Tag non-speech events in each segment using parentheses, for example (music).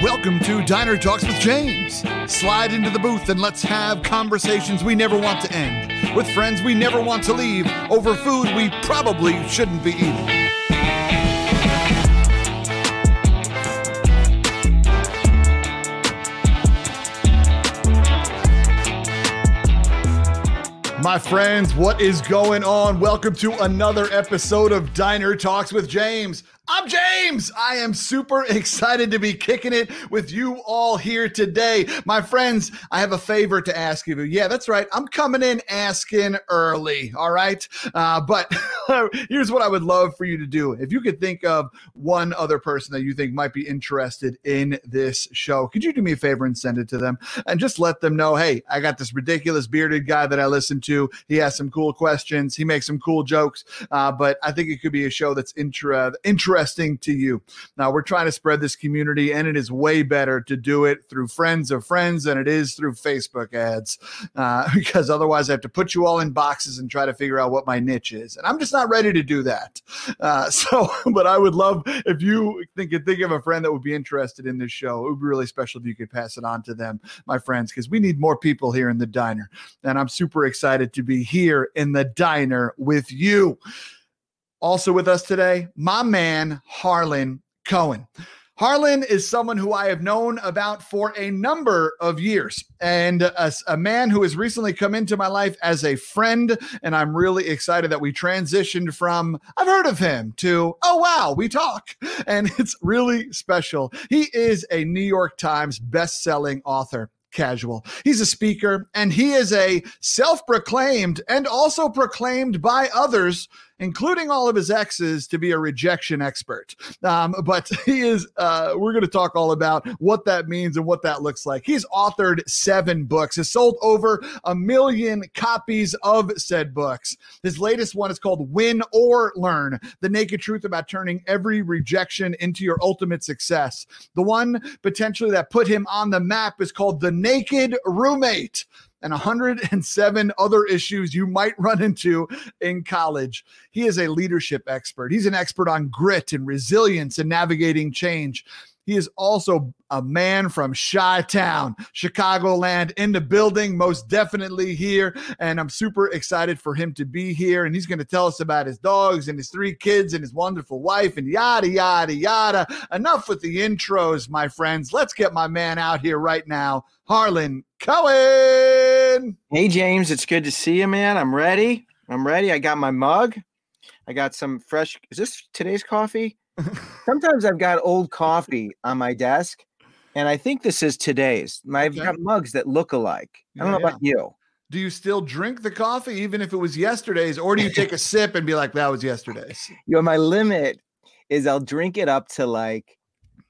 Welcome to Diner Talks with James. Slide into the booth and let's have conversations we never want to end with friends we never want to leave over food we probably shouldn't be eating. My friends, what is going on? Welcome to another episode of Diner Talks with James. I'm James. I am super excited to be kicking it with you all here today. My friends, I have a favor to ask you. Yeah, that's right. I'm coming in asking early. All right. Uh, but (laughs) here's what I would love for you to do. If you could think of one other person that you think might be interested in this show, could you do me a favor and send it to them and just let them know, hey, I got this ridiculous bearded guy that I listen to. He has some cool questions. He makes some cool jokes. Uh, but I think it could be a show that's intra- interesting interesting to you. Now, we're trying to spread this community, and it is way better to do it through friends of friends than it is through Facebook ads, uh, (laughs) because otherwise I have to put you all in boxes and try to figure out what my niche is. And I'm just not ready to do that. Uh, (laughs) so, but I would love if you think, think of a friend that would be interested in this show. It would be really special if you could pass it on to them, my friends, because we need more people here in the diner. And I'm super excited to be here in the diner with you. Also with us today, my man, Harlan Cohen. Harlan is someone who I have known about for a number of years and a, a, man who has recently come into my life as a friend. And I'm really excited that we transitioned from, I've heard of him to, oh, wow, we talk. (laughs) And it's really special. He is a New York Times best-selling author casual. He's a speaker and he is a self proclaimed and also proclaimed by others including all of his exes, to be a rejection expert. Um, but (laughs) he is, uh, we're going to talk all about what that means and what that looks like. He's authored seven books, has sold over a million copies of said books. His latest one is called Win or Learn The Naked Truth About Turning Every Rejection into Your Ultimate Success. The one potentially that put him on the map is called The Naked Roommate and 107 other issues you might run into in college. He is a leadership expert. He's an expert on grit and resilience and navigating change. He is also a man from Chi Town, Chicagoland, in the building, most definitely here. And I'm super excited for him to be here. And he's going to tell us about his dogs and his three kids and his wonderful wife and yada, yada, yada. Enough with the intros, my friends. Let's get my man out here right now, Harlan Cohen. Hey, James. It's good to see you, man. I'm ready. I'm ready. I got my mug. I got some fresh. Is this today's coffee? (laughs) Sometimes I've got old coffee on my desk, and I think this is today's. I've okay. got mugs that look alike. I don't yeah, know about yeah. you. Do you still drink the coffee even if it was yesterday's, or do you take a (laughs) sip and be like, "That was yesterday's"? You know, my limit is I'll drink it up to like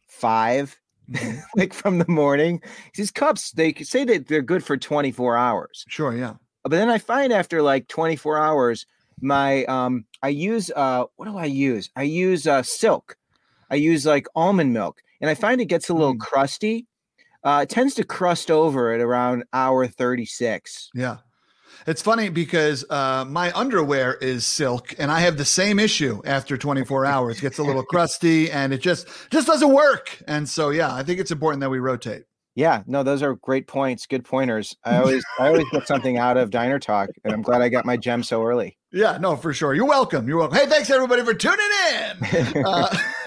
5 mm-hmm. (laughs) like from the morning. These cups, they say that they're good for 24 hours. Sure, yeah. But then I find after like 24 hours, my um I use uh what do I use? I use uh silk. I use like almond milk and I find it gets a little mm. crusty. Uh it tends to crust over at around hour 36. Yeah. It's funny because uh, my underwear is silk, and I have the same issue after 24 (laughs) hours. It gets a little crusty, and it just just doesn't work. And so, yeah, I think it's important that we rotate. Yeah, no, those are great points, good pointers. I always I always get something out of Diner Talk, and I'm glad I got my gem so early. Yeah, no, for sure. You're welcome. You're welcome. Hey, thanks everybody for tuning in. (laughs) Uh, (laughs)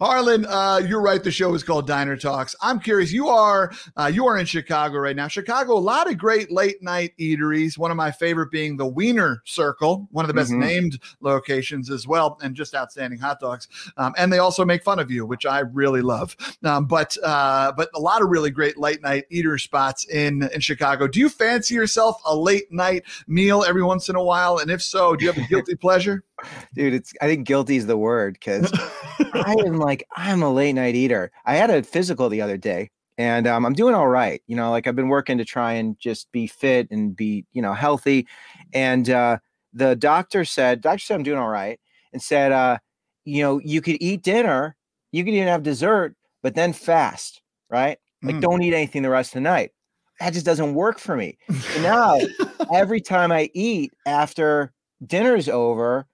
Harlan, uh, you're right. The show is called Diner Talks. I'm curious. You are uh, you are in Chicago right now. Chicago, a lot of great late night eateries. One of my favorite being the Wiener Circle, one of the best mm-hmm. named locations as well, and just outstanding hot dogs. Um, and they also make fun of you, which I really love. Um, but uh, but a lot of really great late night eater spots in in Chicago. Do you fancy yourself a late night meal every once in a while? And if so, do you have a guilty (laughs) pleasure? Dude, it's I think guilty is the word because I (laughs) am like I'm a late night eater. I had a physical the other day and um, I'm doing all right. You know, like I've been working to try and just be fit and be, you know, healthy. And uh, the doctor said, doctor said I'm doing all right, and said, uh, you know, you could eat dinner, you could even have dessert, but then fast, right? Like mm. don't eat anything the rest of the night. That just doesn't work for me. So now (laughs) every time I eat after dinner's over,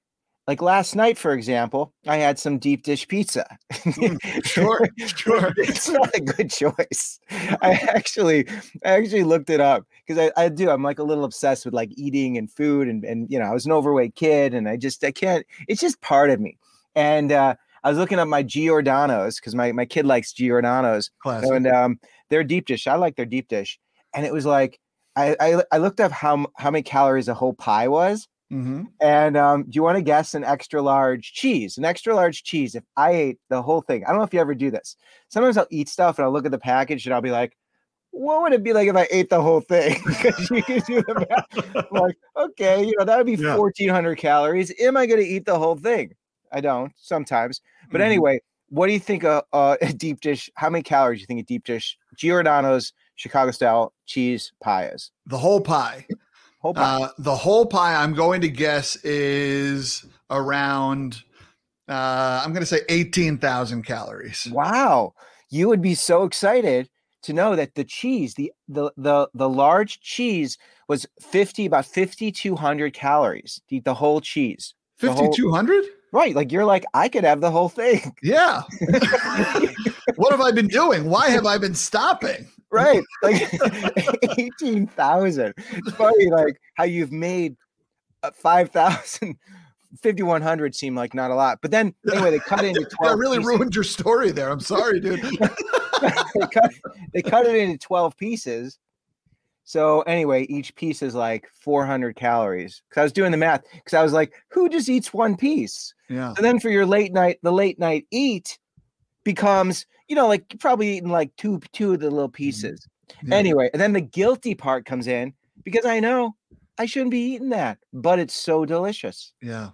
like last night, for example, I had some deep dish pizza. Mm, sure, sure. (laughs) it's not a good choice. I actually, I actually looked it up because I, I do. I'm like a little obsessed with like eating and food, and and you know, I was an overweight kid, and I just I can't. It's just part of me. And uh, I was looking up my Giordano's because my my kid likes Giordano's, Classic. and um, their deep dish. I like their deep dish, and it was like I I, I looked up how how many calories a whole pie was. Mhm. And um, do you want to guess an extra large cheese? An extra large cheese. If I ate the whole thing, I don't know if you ever do this. Sometimes I'll eat stuff and I'll look at the package and I'll be like, what would it be like if I ate the whole thing? (laughs) Because you can do the math. (laughs) Like, okay, you know, that would be Yeah. 1400 calories. Am I going to eat the whole thing? I don't sometimes. But Mhm. anyway, what do you think a, a, a deep dish? How many calories do you think a deep dish Giordano's Chicago style cheese pie is? the whole pie. Whole pie. Uh, the whole pie, I'm going to guess, is around. Uh, I'm going to say 18,000 calories. Wow, you would be so excited to know that the cheese, the the the the large cheese was 50 about 5200 calories eat the whole cheese. 5,200? Right, like you're like I could have the whole thing. Yeah. (laughs) what have I been doing? Why have I been stopping? Right. Like (laughs) 18,000. It's funny like how you've made uh, 5,000 5100 seem like not a lot. But then anyway, they cut it (laughs) into 12 That really pieces. ruined your story there. I'm sorry, dude. (laughs) they, cut, they cut it into 12 pieces. So anyway, each piece is like 400 calories. Cause I was doing the math because I was like, who just eats one piece? Yeah. And then for your late night, the late night eat becomes, you know, like you're probably eating like two, two of the little pieces. Yeah. Anyway, and then the guilty part comes in because I know I shouldn't be eating that, but it's so delicious. Yeah.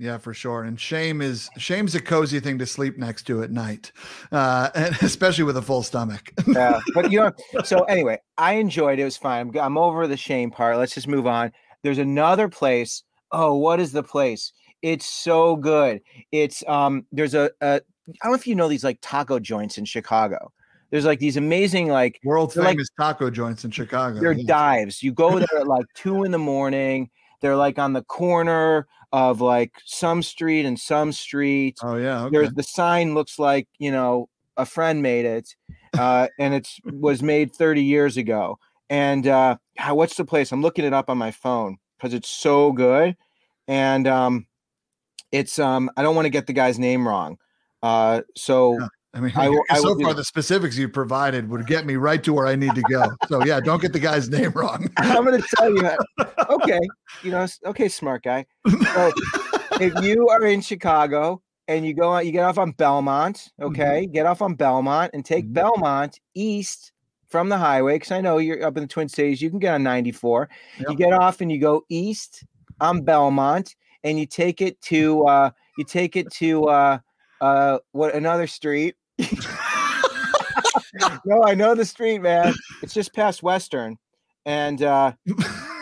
Yeah, for sure. And shame is shame's a cozy thing to sleep next to at night, uh, (laughs) and especially with a full stomach. Yeah, but you know, (laughs) so anyway, I enjoyed it. It was fine. I'm, I'm over the shame part. Let's just move on. There's another place. Oh, what is the place? It's so good. It's um. There's a, a I don't know if you know these like taco joints in Chicago. There's like these amazing like World They're like- famous taco joints in Chicago. they're yeah. dives. You go there at (laughs) like two in the morning. They're like on the corner of like some street and some street. Oh yeah. Okay. there's the sign looks like you know a friend made it uh and it's was made 30 years ago and uh what's the place i'm looking it up on my phone because it's so good and um it's um i don't want to get the guy's name wrong uh so Yeah. I mean, (laughs) I will- I so will far the specifics you provided would get me right to where I need to go. So yeah, don't get the guy's name wrong. (laughs) i'm gonna tell you (laughs) okay you know okay smart guy so if you are in chicago and you go out you get off on belmont okay get off on belmont and take Mhm. belmont east from the highway because i know you're up in the twin cities you can get on 94 you get off and you go east on belmont and you take it to uh you take it to uh uh what another street (laughs) no i know the street man it's just past western and uh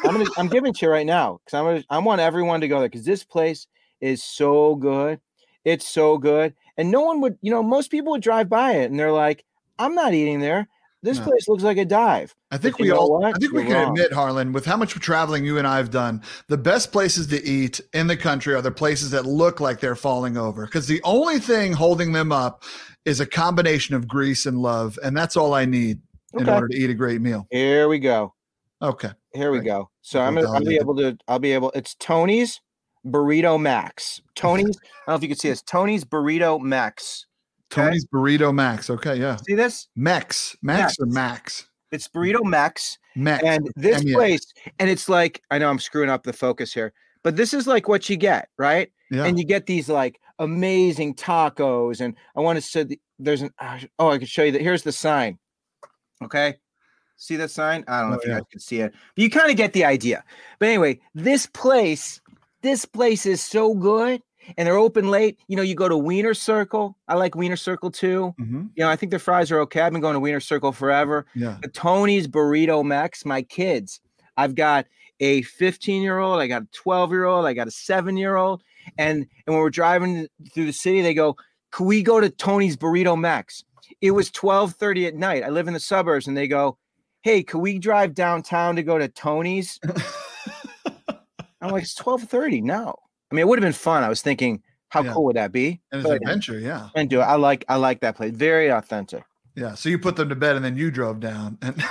I'm gonna I'm giving to you right now because I'm gonna I want everyone to go there because this place is so good. It's so good. And no one would, you know, most people would drive by it and they're like, I'm not eating there. This No. place looks like a dive. I think we all. what? I think we You're can wrong. admit, Harlan, with how much traveling you and I have done, the best places to eat in the country are the places that look like they're falling over. Because the only thing holding them up is a combination of grease and love, and that's all I need in order to eat a great meal. Here we go. Okay. Here we Great. go. So I'm gonna I'll be able to I'll be able it's Tony's Burrito Max. (laughs) Tony's, I don't know if you can see this. Tony's Burrito Max. Tony's Burrito Max. Okay, yeah. See this? Max. Max or Max? It's Burrito Max. Mex. and this MEX. place and it's like i know i'm screwing up the focus here but this is like what you get right Yeah. and you get these like amazing tacos and i want to say there's an ah, oh i could show you that here's the sign okay see that sign i don't know Oh, if you yeah. guys can see it but you kind of get the idea but anyway this place this place is so good and they're open late you know you go to wiener circle i like wiener circle too Mhm. you know i think their fries are okay i've been going to wiener circle forever Yeah. the Tony's Burrito Max, my kids. I've got a 15 year old, I got a 12 year old, I got a seven year old. And, and when we're driving through the city, they go, Can we go to Tony's Burrito Max? It was 12:30 at night. I live in the suburbs, and they go, Hey, can we drive downtown to go to Tony's? (laughs) I'm like, it's 12:30. No. I mean, it would have been fun. I was thinking, how Yeah. cool would that be? And it's an adventure, yeah. And do it. I like I like that place. Very authentic. Yeah. So you put them to bed and then you drove down. And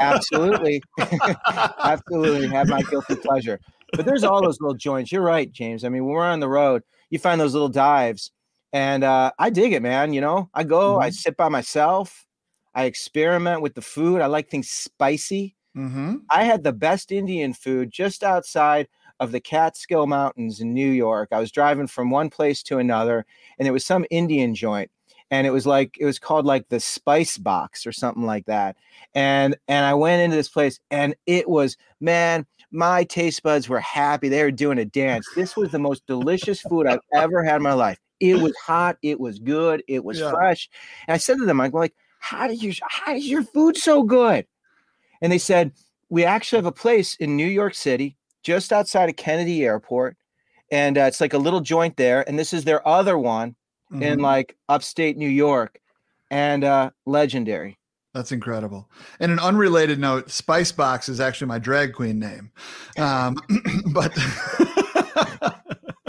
Absolutely. (laughs) (laughs) Absolutely have my guilty pleasure. But there's all those little joints. You're right, James. I mean, when we're on the road, you find those little dives, and uh, I dig it, man. You know, I go, I Mhm. sit by myself, I experiment with the food. I like things spicy. hmm I had the best Indian food just outside of the Catskill Mountains in New York. I was driving from one place to another, and it was some Indian joint, and it was like it was called like the Spice Box or something like that. And and I went into this place, and it was man, my taste buds were happy. They were doing a dance. This was the most delicious food I've ever had in my life. It was hot. It was good. It was Yeah. fresh. And I said to them, I'm like, how do you how is your food so good? And they said, we actually have a place in New York City, just outside of Kennedy Airport. And uh, it's like a little joint there. And this is their other one in Mhm. like upstate New York. And uh, legendary. That's incredible. And an unrelated note, Spice Box is actually my drag queen name. Um, (clears throat) but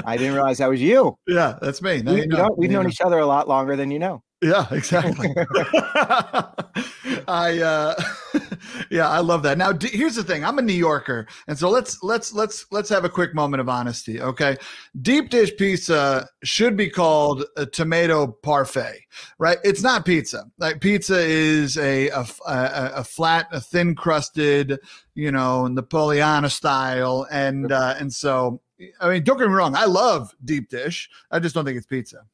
I didn't realize that was you. (laughs) yeah, that's me. Now We, you you know. we've Now known know. each other a lot longer than you know. Yeah, exactly. (laughs) (laughs) I uh (laughs) yeah, I love that. Now d- here's the thing. I'm a New Yorker, and so let's let's let's let's have a quick moment of honesty, okay? Deep dish pizza should be called a tomato parfait, right? It's not pizza. Like pizza is a a, a, a flat, a thin crusted, you know, Napoleana style and uh and so I mean, don't get me wrong, I love deep dish. I just don't think it's pizza.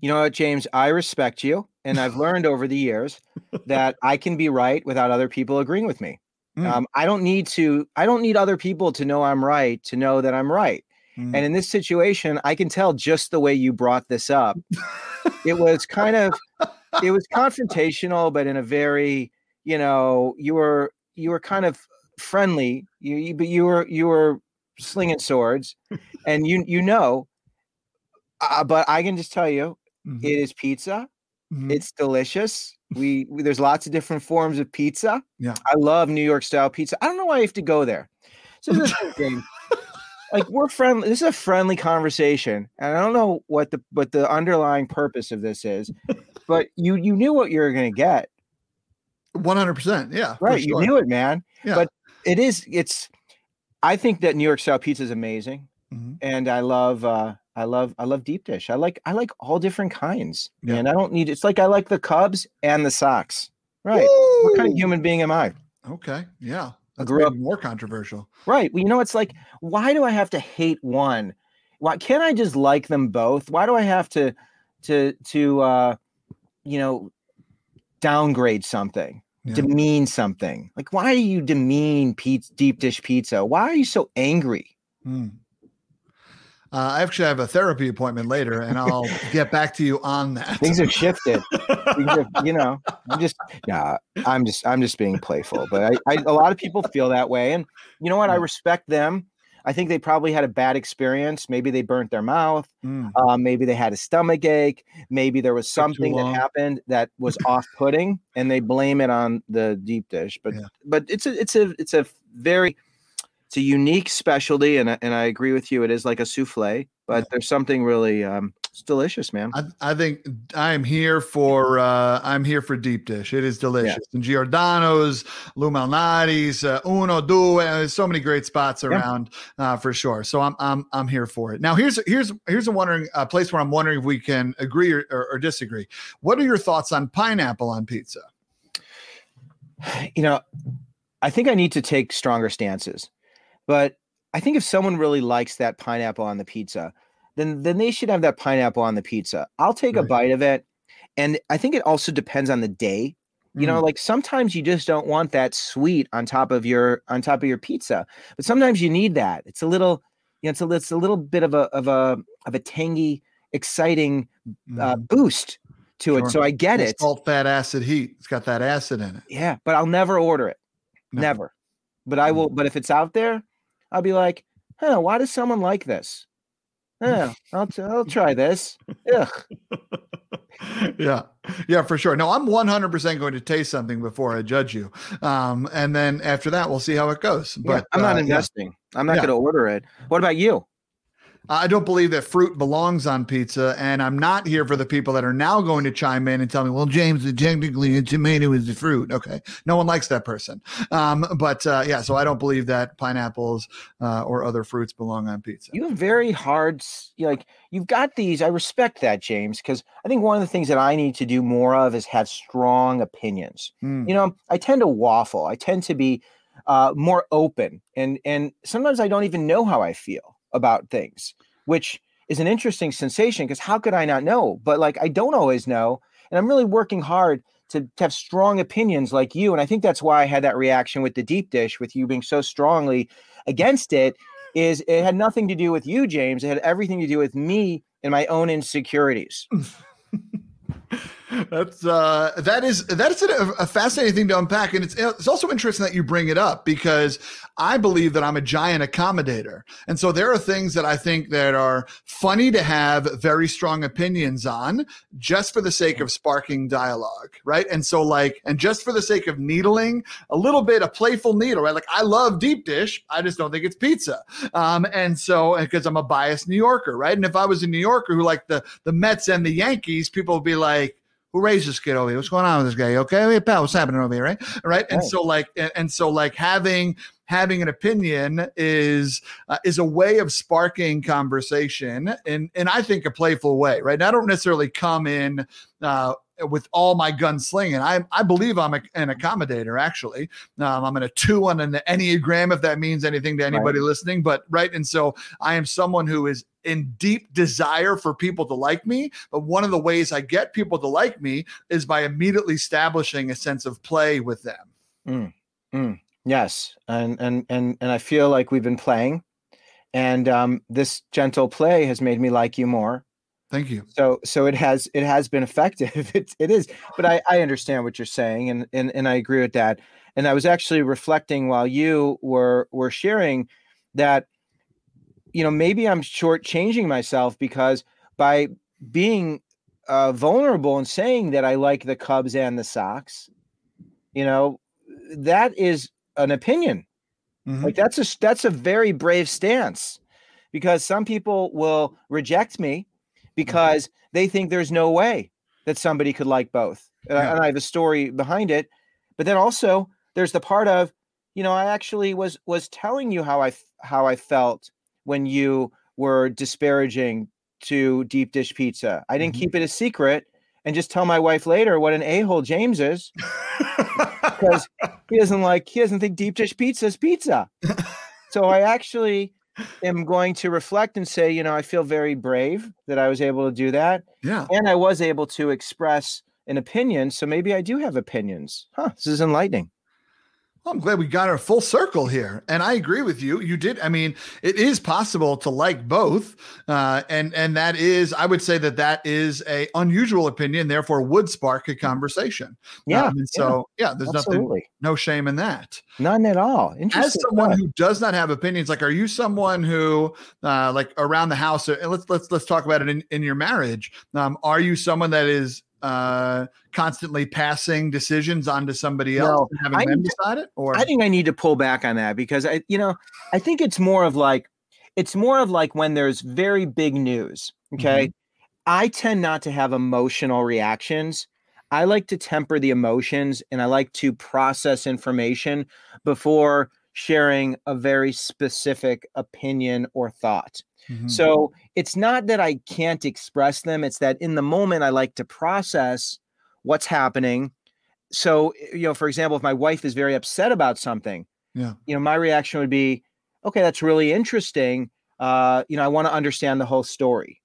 You know what, James? I respect you. And I've learned over the years (laughs) that I can be right without other people agreeing with me. Mm. Um, I don't need to, I don't need other people to know I'm right to know that I'm right. Mm. And in this situation, I can tell just the way you brought this up. it was kind of, it was confrontational, but in a very, you know, you were, you were kind of friendly, you, you but you were, you were slinging swords and you, you know, uh, but I can just tell you, Mhm. it is pizza. Mhm. It's delicious. (laughs) We, we there's lots of different forms of pizza. Yeah. I love New York style pizza. I don't know why I have to go there. So this is the. Like we're friendly. This is a friendly conversation, and I don't know what the what the underlying purpose of this is, but you you knew what you were going to get, One hundred percent. Yeah. right? You knew it, man. Yeah. But it is. It's. I think that New York style pizza is amazing, Mhm. and I love. uh I love. I love deep dish. I like. I like all different kinds, Yeah. and I don't need. It's like I like the Cubs and the Sox. Right. What kind of human being am I? Okay. Yeah. That's grew up- more controversial. Right. Well, you know, it's like, why do I have to hate one? Why can't I just like them both? Why do I have to, to, to, uh, you know, downgrade something, Yeah. demean something? Like, why do you demean pizza, deep dish pizza? Why are you so angry? Hmm. Uh, I actually have a therapy appointment later, and I'll (laughs) get back to you on that. Things have shifted. Things have, you know, I'm just, (laughs) yeah, I'm just, I'm just being playful. But I, I, a lot of people feel that way, and you know what? I respect them. I think they probably had a bad experience. Maybe they burnt their mouth. Hmm. Uh, maybe they had a stomach ache. Maybe there was something that happened that (laughs) was off-putting, and they blame it on the deep dish. But Yeah. but it's a it's a it's a very it's a unique specialty, and I- and I agree with you. It is like a souffle, but there's something really um, it's delicious, man. I, I think I'm here for uh, I'm here for deep dish. It is delicious. And Giordano's, Lou Malnati's, uh, Uno, Due. uh, There's so many great spots around uh, for sure. So I'm I'm I'm here for it. Now here's here's here's a wondering a place where I'm wondering if we can agree or, or, or disagree. What are your thoughts on pineapple on pizza? you know, I think I need to take stronger stances. But I think if someone really likes that pineapple on the pizza, then then they should have that pineapple on the pizza. I'll take a bite of it. And I think it also depends on the day. You know, Mm, like sometimes you just don't want that sweet on top of your on top of your pizza. But sometimes you need that. It's a little, you know, it's a, it's a little bit of a of a of a tangy, exciting uh, mm. boost to Sure. it. So I get It's it. Salt, fat, acid, heat. It's got that acid in it. Yeah, but I'll never order it. No. Never. But I Mm. will. But if it's out there, I'll be like, huh, why does someone like this? Yeah, I'll, t- I'll try this. Ugh. (laughs) yeah yeah for sure no i'm 100% going to taste something before i judge you um and then after that we'll see how it goes Yeah, but I'm uh, not yeah. investing. I'm not Yeah. going to order it. What about you? I don't believe that fruit belongs on pizza, and I'm not here for the people that are now going to chime in and tell me, "Well, James, technically a tomato is a fruit." Okay, no one likes that person. Um, but uh, yeah, so I don't believe that pineapples uh, or other fruits belong on pizza. You have very hard, like you've got these. I respect that, James, because I think one of the things that I need to do more of is have strong opinions. Mm. You know, I tend to waffle. I tend to be uh, more open, and and sometimes I don't even know how I feel about things, which is an interesting sensation because how could I not know? But like I don't always know. And I'm really working hard to, to have strong opinions like you. And I think that's why I had that reaction with the deep dish, with you being so strongly against it, is it had nothing to do with you, James. It had everything to do with me and my own insecurities. (laughs) That's uh, that is that is a, a, fascinating thing to unpack, and it's it's also interesting that you bring it up because I believe that I'm a giant accommodator, and so there are things that I think that are funny to have very strong opinions on, just for the sake of sparking dialogue, right? And so like, and just for the sake of needling a little bit, a playful needle, right? Like I love deep dish, I just don't think it's pizza, um, and so because I'm a biased New Yorker, right? And if I was a New Yorker who like the the Mets and the Yankees, people would be like who raised this kid over here? What's going on with this guy? Okay, hey, pal, what's happening over here? Right, right. And so like, and, and, so like having having an opinion is uh, is a way of sparking conversation, and and I think a playful way. Right. And I don't necessarily come in. Uh, with all my gunslinging. I I believe I'm a, an accommodator. Actually, um, I'm in a two on an enneagram if that means anything to anybody right. listening. But right, and so I am someone who is in deep desire for people to like me. But one of the ways I get people to like me is by immediately establishing a sense of play with them. Mm, mm, yes, and and and and I feel like we've been playing, and um, this gentle play has made me like you more. Thank you. So so it has it has been effective. (laughs) It it is, but I I understand what you're saying, and and and I agree with that. And I was actually reflecting while you were were sharing that you know, maybe I'm shortchanging myself because by being uh, vulnerable and saying that I like the Cubs and the Sox, you know, that is an opinion. Mm-hmm. Like that's a that's a very brave stance because some people will reject me because mm-hmm. they think there's no way that somebody could like both. And, yeah. I, and I have a story behind it. But then also there's the part of, you know, I actually was was telling you how I how I felt when you were disparaging to deep dish pizza. I didn't mm-hmm. keep it a secret and just tell my wife later what an a-hole James is (laughs) because he doesn't like he doesn't think deep dish pizza is pizza. so I actually am going to reflect and say, you know, I feel very brave that I was able to do that. Yeah. And I was able to express an opinion. So maybe I do have opinions. Huh. This is enlightening. Well, I'm glad we got our full circle here, and I agree with you. You did. I mean, it is possible to like both, uh, and and that is, I would say that that is a unusual opinion. Therefore, would spark a conversation. Yeah. Um, and so, yeah, yeah there's absolutely. nothing, no shame in that. None at all. As someone who does not have opinions, like, are you someone who, uh, like, around the house? Uh, let's let's let's talk about it in, in your marriage. Um, are you someone that is uh, constantly passing decisions onto somebody else no, having I them decide it? Or I think I need to pull back on that because I, you know, I think it's more of like it's more of like when there's very big news. Okay. Mm-hmm. I tend not to have emotional reactions. I like to temper the emotions and I like to process information before sharing a very specific opinion or thought. Mm-hmm. So it's not that I can't express them, it's that in the moment I like to process what's happening. So, eh, you know, for example, if my wife is very upset about something, yeah, you know, my reaction would be, okay, that's really interesting. Uh, you know, I want to understand the whole story.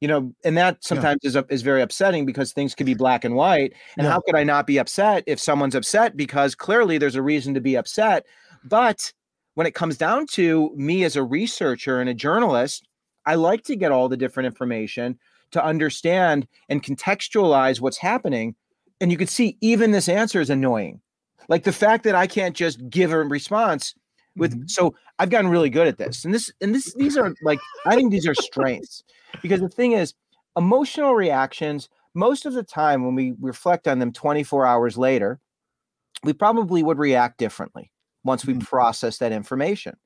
You know, and that sometimes yeah. is is very upsetting because things could be black and white. And yeah. how could I not be upset if someone's upset because clearly there's a reason to be upset? But when it comes down to me as a researcher and a journalist, I like to get all the different information to understand and contextualize what's happening. And you can see even this answer is annoying. Like the fact that I can't just give a response with mm-hmm. so I've gotten really good at this. And this and this these are like I think these are strengths because the thing is emotional reactions most of the time when we reflect on them 24 hours later we probably would react differently once we mm-hmm. process that information.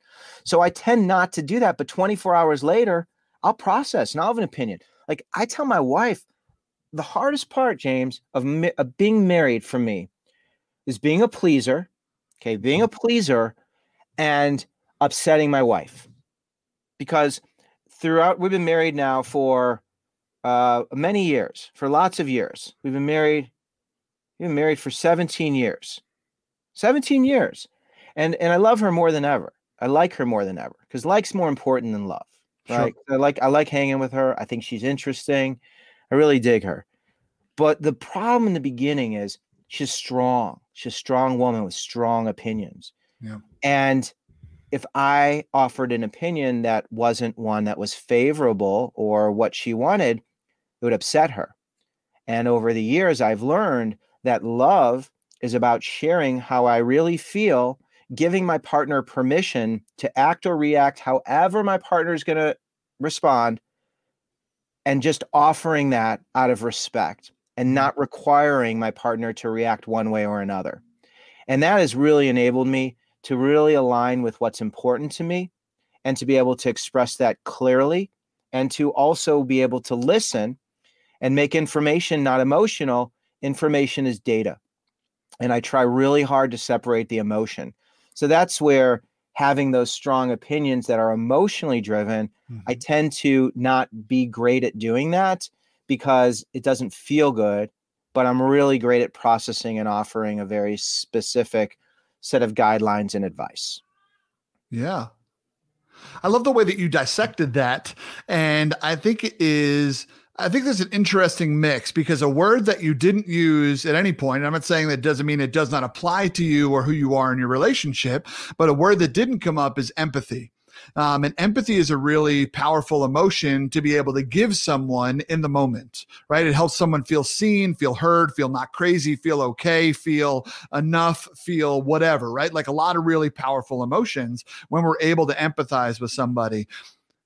So I tend not to do that. But 24 hours later, I'll process and I'll have an opinion. Like I tell my wife, the hardest part, James, of, of being married for me is being a pleaser. Okay, being a pleaser and upsetting my wife because throughout we've been married now for uh, many years, for lots of years. We've been married. We've been married for 17 years. 17 years. And and I love her more than ever. I like her more than ever because like's more important than love. Right. Sure. I like I like hanging with her. I think she's interesting. I really dig her. But the problem in the beginning is she's strong. She's a strong woman with strong opinions. Yeah. And if I offered an opinion that wasn't one that was favorable or what she wanted, it would upset her. And over the years, I've learned that love is about sharing how I really feel, giving my partner permission to act or react however my partner is going to respond, and just offering that out of respect and mm-hmm. not requiring my partner to react one way or another. And that has really enabled me to really align with what's important to me and to be able to express that clearly and to also be able to listen and make information not emotional. Information is data. And I try really hard to separate the emotion. So that's where having those strong opinions that are emotionally driven, mm-hmm. I tend to not be great at doing that because it doesn't feel good. But I'm really great at processing and offering a very specific set of guidelines and advice. Yeah. I love the way that you dissected that. And I think it is I think there's an interesting mix because a word that you didn't use at any point, I'm not saying that doesn't mean it does not apply to you or who you are in your relationship, but a word that didn't come up is empathy. Um, and empathy is a really powerful emotion to be able to give someone in the moment, right? It helps someone feel seen, feel heard, feel not crazy, feel okay, feel enough, feel whatever, right? Like a lot of really powerful emotions when we're able to empathize with somebody.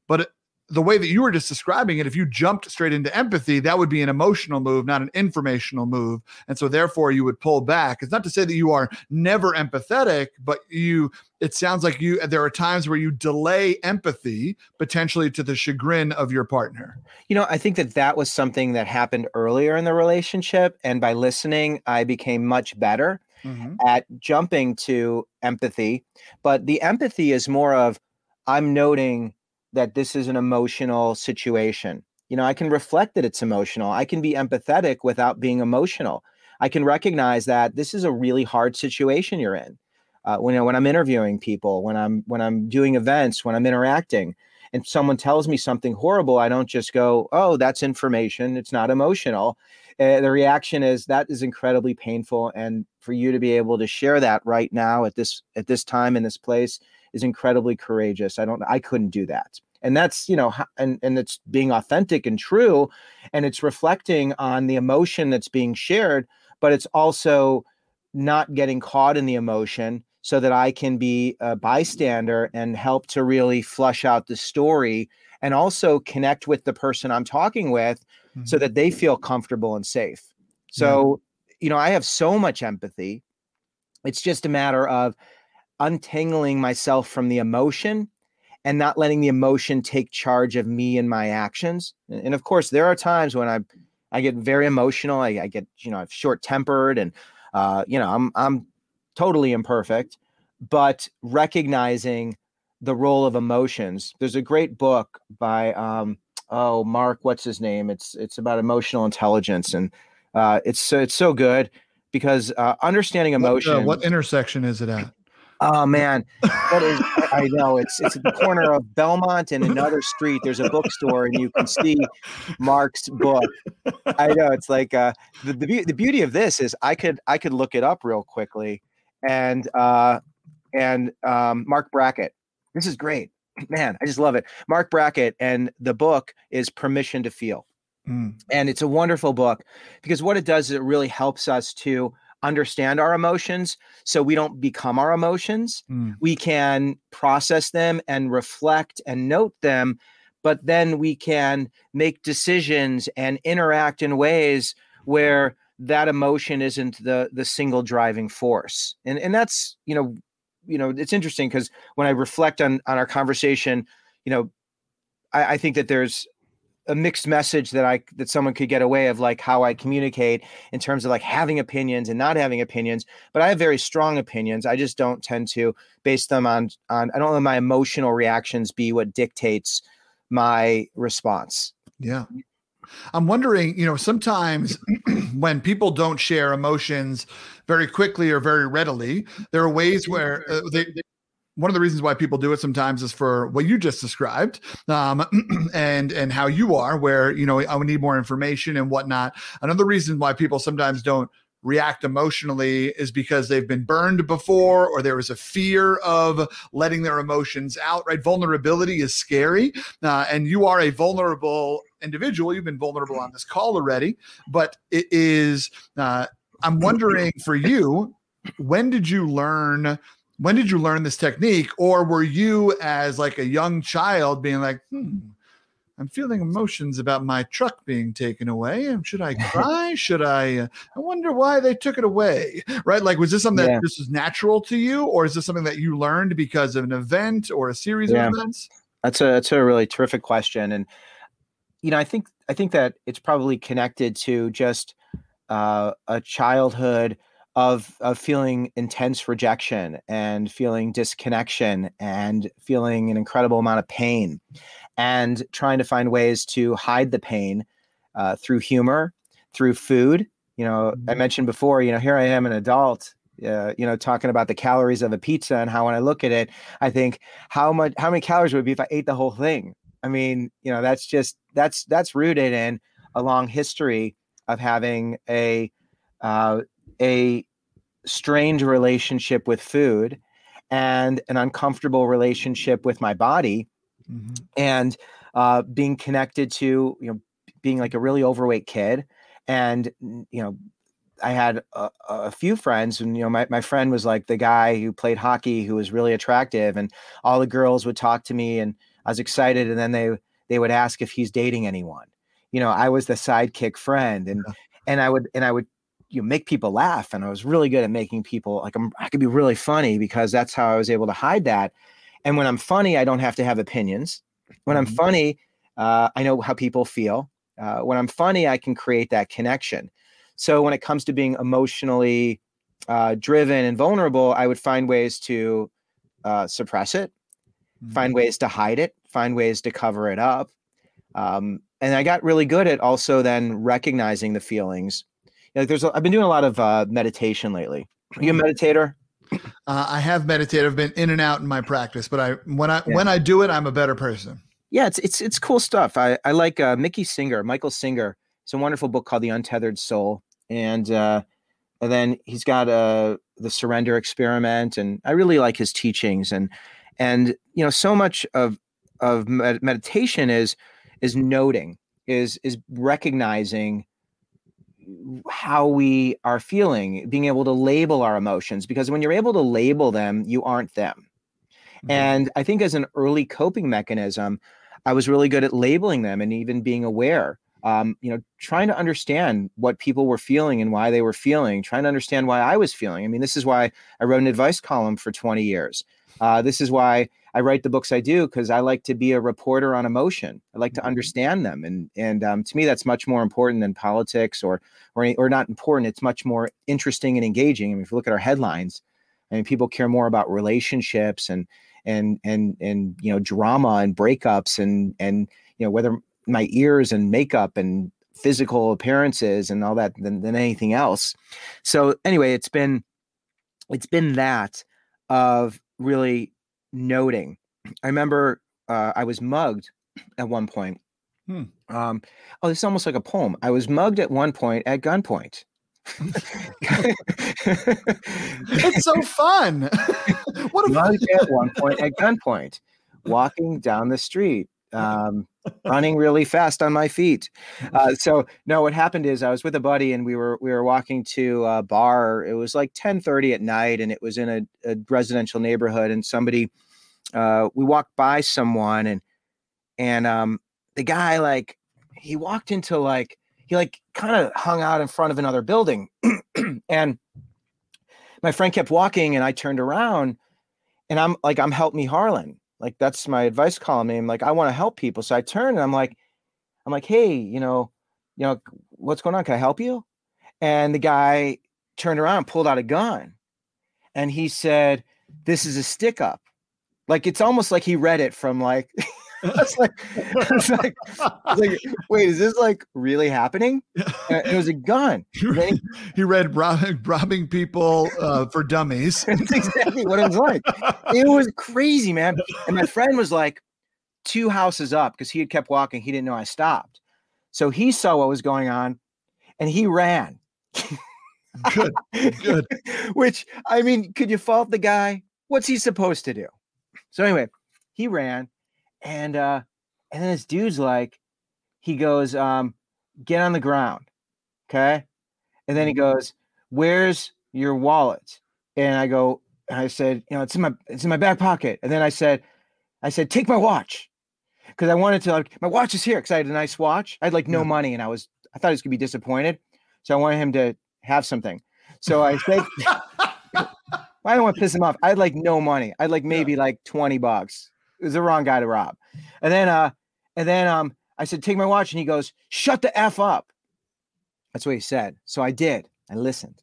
But the way that you were just describing it, if you jumped straight into empathy, that would be an emotional move, not an informational move. And so therefore you would pull back. It's not to say that you are never empathetic, but you it sounds like you there are times where you delay empathy potentially to the chagrin of your partner. You know, I think that that was something that happened earlier in the relationship and by listening I became much better mm-hmm. at jumping to empathy, but the empathy is more of I'm noting that this is an emotional situation. You know, I can reflect that it's emotional. I can be empathetic without being emotional. I can recognize that this is a really hard situation you're in. Uh, when, you know, when I'm interviewing people, when I'm when I'm doing events, when I'm interacting, and someone tells me something horrible, I don't just go, "Oh, that's information. It's not emotional." Uh, the reaction is that is incredibly painful, and for you to be able to share that right now at this at this time in this place is incredibly courageous. I don't I couldn't do that. And that's, you know, and and it's being authentic and true and it's reflecting on the emotion that's being shared, but it's also not getting caught in the emotion so that I can be a bystander and help to really flush out the story and also connect with the person I'm talking with mm-hmm. so that they feel comfortable and safe. So, yeah. you know, I have so much empathy. It's just a matter of untangling myself from the emotion and not letting the emotion take charge of me and my actions. And of course, there are times when I I get very emotional. I, I get you know I'm short tempered and uh, you know I'm I'm totally imperfect, but recognizing the role of emotions. There's a great book by um, oh Marc, what's his name? It's it's about emotional intelligence and uh, it's so it's so good because uh, understanding emotion. What, uh, what intersection is it at? Oh man, what is? I know it's it's at the corner of Belmont and another street. There's a bookstore, and you can see Marc's book. I know it's like uh, the the, the beauty of this is I could I could look it up real quickly, and uh, and um, Marc Brackett. This is great, (clears throat) man. I just love it. Marc Brackett, and the book is Permission to Feel, mm. and it's a wonderful book because what it does is it really helps us to understand our emotions so we don't become our emotions. Mm. We can process them and reflect and note them, but then we can make decisions and interact in ways where that emotion isn't the the single driving force. And and that's, you know, you know, it's interesting because when I reflect on on our conversation, you know, I, I think that there's a mixed message that I that someone could get away of like how I communicate in terms of like having opinions and not having opinions. But I have very strong opinions. I just don't tend to base them on on I don't let my emotional reactions be what dictates my response. Yeah. I'm wondering, you know, sometimes (clears throat) when people don't share emotions very quickly or very readily, there are ways where uh, they, they one of the reasons why people do it sometimes is for what you just described um, (clears throat) and and how you are where you know i would need more information and whatnot. Another reason why people sometimes don't react emotionally is because they've been burned before or there is a fear of letting their emotions out right? Vulnerability is scary uh, and you are a vulnerable individual. You've been vulnerable on this call already but it is uh, i'm wondering for you when did you learn when did you learn this technique? Or were you as like a young child being like hmm i'm feeling emotions about my truck being taken away. Should i (laughs) cry? Should i uh, i wonder why they took it away. Right? Like was this something yeah. that this is natural to you? Or is this something that you learned because of an event or a series yeah. of events? That's a that's a really terrific question. And you know i think i think that it's probably connected to just uh, a childhood of of feeling intense rejection and feeling disconnection and feeling an incredible amount of pain and trying to find ways to hide the pain uh, through humor through food you know i mm-hmm. mentioned before you know here i am an adult uh, you know talking about the calories of a pizza and how when i look at it i think how much how many calories would it be if i ate the whole thing i mean you know that's just that's that's rooted in a long history of having a uh, a strange relationship with food and an uncomfortable relationship with my body mm-hmm. and uh, being connected to you know being like a really overweight kid and you know i had a, a, few friends and you know my, my friend was like the guy who played hockey who was really attractive and all the girls would talk to me and i was excited and then they they would ask if he's dating anyone you know i was the sidekick friend and yeah. and i would and i would you know, make people laugh. And I was really good at making people like I'm, I could be really funny because that's how I was able to hide that. And when I'm funny, I don't have to have opinions. When I'm mm-hmm. funny, uh, I know how people feel. Uh, when I'm funny, I can create that connection. So when it comes to being emotionally uh, driven and vulnerable, I would find ways to uh, suppress it, mm-hmm. find ways to hide it, find ways to cover it up. Um, and I got really good at also then recognizing the feelings like there's a, I've been doing a lot of uh, meditation lately. Are you a mm-hmm. meditator? Uh, I have meditated. I've been in and out in my practice, but I when I yeah. when I do it, I'm a better person. Yeah, it's it's it's cool stuff. I I like uh, Mickey Singer, Michael Singer. It's a wonderful book called The Untethered Soul, and uh, and then he's got uh, the Surrender Experiment, and I really like his teachings. And and you know, so much of of meditation is is noting, is is recognizing how we are feeling, being able to label our emotions, because when you're able to label them, you aren't them. Mm-hmm. And I think as an early coping mechanism, I was really good at labeling them and even being aware. Um, you know, trying to understand what people were feeling and why they were feeling, trying to understand why I was feeling. I mean, this is why I wrote an advice column for 20 years. Uh, this is why I write the books I do because I like to be a reporter on emotion. I like to mm-hmm. understand them, and and um, to me that's much more important than politics or or or not important. It's much more interesting and engaging. I mean, if you look at our headlines, I mean, people care more about relationships and and and and you know drama and breakups and and you know whether my ears and makeup and physical appearances and all that than, than anything else. So anyway, it's been it's been that of really noting. I remember uh, I was mugged at one point. Hmm. Um, oh, this is almost like a poem. I was mugged at one point at gunpoint. (laughs) it's so fun. (laughs) what a mugged at one point at gunpoint, walking down the street, (laughs) um, running really fast on my feet. (laughs) Uh, so no, what happened is I was with a buddy and we were we were walking to a bar. It was like ten thirty at night, and it was in a, a residential neighborhood. And somebody, uh, we walked by someone, and and um, the guy like he walked into like he like kind of hung out in front of another building, (clears throat) and my friend kept walking, and I turned around, and I'm like I'm help me Harlan like that's my advice column name. Like I want to help people. So I turn and I'm like, I'm like, hey, you know, you know, what's going on? Can I help you? And the guy turned around and pulled out a gun. And he said, This is a stick up. Like it's almost like he read it from like (laughs) (laughs) it's like, it's like, it's like, wait, is this like really happening? (laughs) And it was a gun. He, he, read robbing, robbing people uh, for dummies. (laughs) That's exactly what it was like. It was crazy, man. And my friend was like two houses up because he had kept walking. He didn't know I stopped. So he saw what was going on and he ran. good, good. Which, I mean, could you fault the guy? What's he supposed to do? So anyway, he ran and uh and then this dude's like, he goes, um, get on the ground. Okay. And then he mm-hmm. goes, Where's your wallet? And I go, and I said, you know, it's in my it's in my back pocket. And then I said, I said, take my watch. Because I wanted to like my watch is here because I had a nice watch. I had like no yeah. money and I was I thought he was gonna be disappointed. So I wanted him to have something. So I said (laughs) (laughs) I don't want to piss him off. I had like no money. I had like maybe yeah. like 20 bucks. It was the wrong guy to rob. And then uh and then um I said, take my watch. And he goes, shut the F up. That's what he said. So I did. I listened.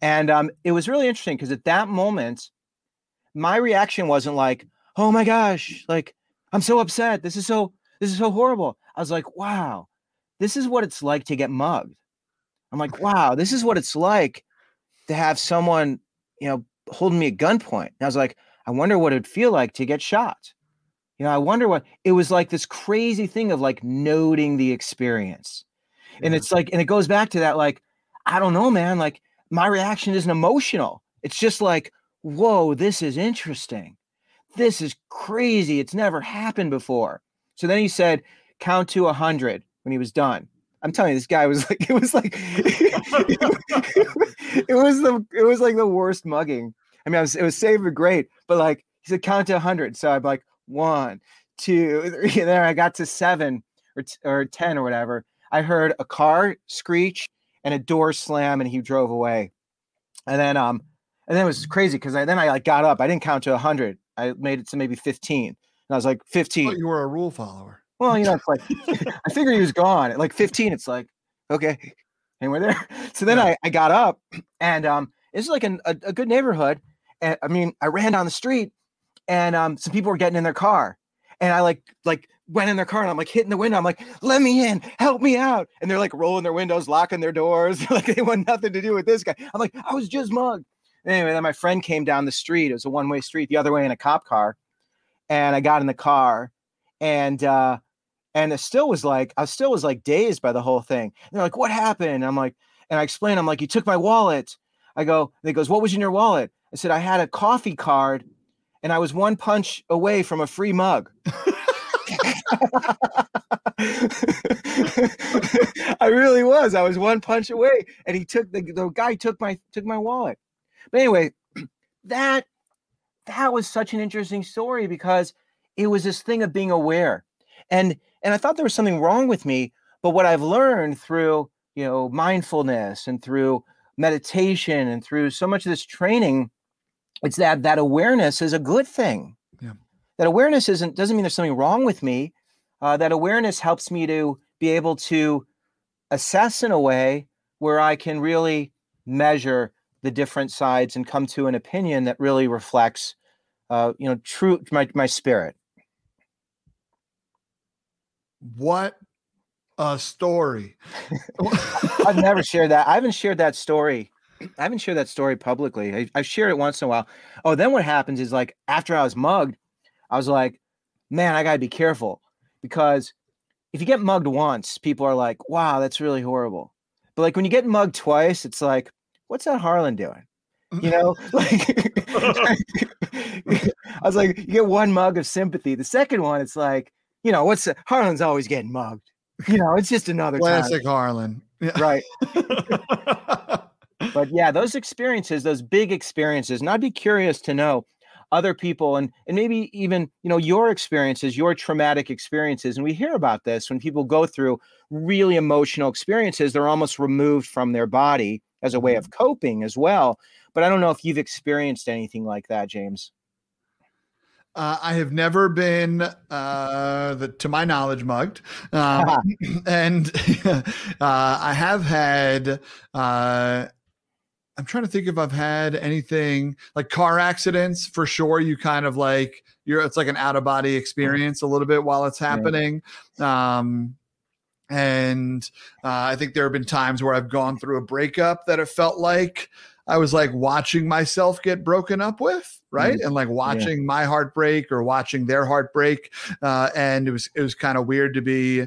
And um, it was really interesting because at that moment, my reaction wasn't like, oh my gosh, like I'm so upset. This is so, this is so horrible. I was like, wow, this is what it's like to get mugged. I'm like, wow, this is what it's like to have someone, you know, holding me at gunpoint. And I was like, I wonder what it'd feel like to get shot. You know, I wonder what it was like this crazy thing of like noting the experience. Yeah. And it's like, and it goes back to that, like, I don't know, man. Like, my reaction isn't emotional. It's just like, whoa, this is interesting. This is crazy. It's never happened before. So then he said, count to a hundred when he was done. I'm telling you, this guy was (laughs) like, it was like, (laughs) it was the, it was like the worst mugging. I mean, I was, it was safe and great, but like he said, count to a hundred. So I'm like, one, two, (laughs) three. And then I got to seven or, t- or 10 or whatever. I heard a car screech and a door slam and he drove away. And then, um, and then it was crazy because I then I like got up. I didn't count to 100. I made it to maybe 15. And I was like, 15. you were a rule follower. Well, you know, it's like, (laughs) (laughs) I figured he was gone. At like 15, it's like, okay, and we're there. So then yeah. I, I got up and um, it's like an, a, a good neighborhood. And I mean, I ran down the street and um, some people were getting in their car, and I like like went in their car and I'm like hitting the window. I'm like, let me in, help me out. And they're like rolling their windows, locking their doors. (laughs) like they want nothing to do with this guy. I'm like, I was just mugged. Anyway, then my friend came down the street. It was a one-way street, the other way in a cop car. And I got in the car and uh and it still was like, I still was like dazed by the whole thing. And they're like, what happened? And I'm like, and I explained, I'm like, you took my wallet. I go, they goes, what was in your wallet? I said, I had a coffee card and I was one punch away from a free mug. (laughs) I really was. I was one punch away, and he took the the guy took my took my wallet. But anyway, (clears throat) that that was such an interesting story because it was this thing of being aware, and and I thought there was something wrong with me. But what I've learned through you know mindfulness and through meditation and through so much of this training it's that that awareness is a good thing. Yeah. That awareness isn't doesn't mean there's something wrong with me. Uh, that awareness helps me to be able to assess in a way where I can really measure the different sides and come to an opinion that really reflects, uh, you know, true my my spirit. What a story! (laughs) I've never shared that. I haven't shared that story I haven't shared that story publicly. I, have shared it once in a while. Oh, then what happens is like after I was mugged, I was like, man, I gotta be careful because if you get mugged once, people are like, wow, that's really horrible. But like when you get mugged twice, it's like, what's that Harlan doing? You know, (laughs) (laughs) like I was like, you get one mug of sympathy. The second one, it's like, you know, what's Harlan's always getting mugged. You know, it's just another classic time. Harlan. Yeah. Right. (laughs) but yeah, those experiences, those big experiences, and I'd be curious to know other people and and maybe even you know your experiences your traumatic experiences and we hear about this when people go through really emotional experiences they're almost removed from their body as a way of mm-hmm. coping as well but i don't know if you've experienced anything like that james Uh, I have never been, uh, the, to my knowledge, mugged, um, (laughs) (clears throat) and (laughs) uh, I have had. I'm trying to think if I've had anything like car accidents. For sure, you kind of like you're. It's like an out of body experience a little bit while it's happening. Um, and uh, I think there have been times where I've gone through a breakup that it felt like I was like watching myself get broken up with, right? Mm-hmm. And like watching yeah. my heartbreak or watching their heartbreak. Uh, and it was it was kind of weird to be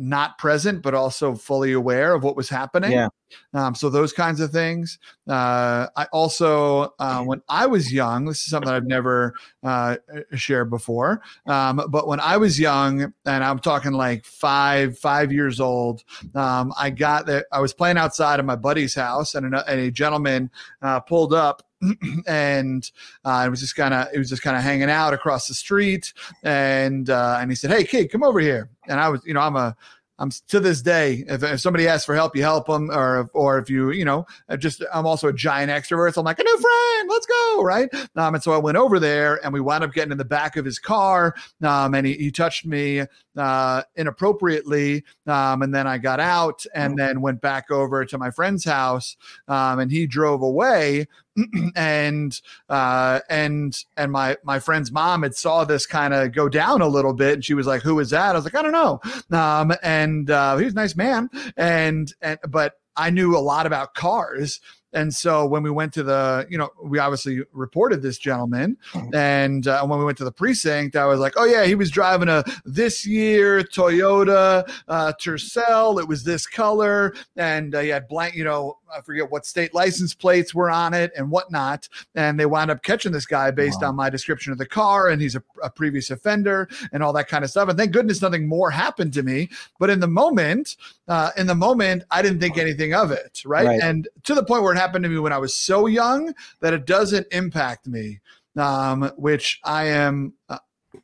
not present, but also fully aware of what was happening. Yeah. Um, so those kinds of things. Uh, I also, uh, when I was young, this is something I've never uh, shared before. Um, but when I was young, and I'm talking like five, five years old, um, I got that I was playing outside of my buddy's house, and a, and a gentleman uh, pulled up (clears throat) and uh, it was just kind of it was just kind of hanging out across the street and uh, and he said hey kid come over here and i was you know i'm a I'm to this day, if, if, somebody asks for help, you help them, or or if you, you know, just I'm also a giant extrovert, so I'm like a new friend, let's go, right? Um, and so I went over there, and we wound up getting in the back of his car, um, and he, he touched me uh, inappropriately, um, and then I got out, and then went back over to my friend's house, um, and he drove away, (clears throat) and uh, and and my my friend's mom had saw this kind of go down a little bit, and she was like, "Who is that?" I was like, "I don't know," um, and uh, he was a nice man, and and but I knew a lot about cars. And so when we went to the, you know, we obviously reported this gentleman. Mm-hmm. And uh, when we went to the precinct, I was like, oh, yeah, he was driving a this year Toyota uh, Tercel. It was this color. And uh, he had blank, you know, I forget what state license plates were on it and whatnot. And they wound up catching this guy based wow. on my description of the car. And he's a, a, previous offender and all that kind of stuff. And thank goodness nothing more happened to me. But in the moment, uh, in the moment, I didn't think anything of it. Right? right. And to the point where it happened to me when I was so young that it doesn't impact me, um, which I am. Uh,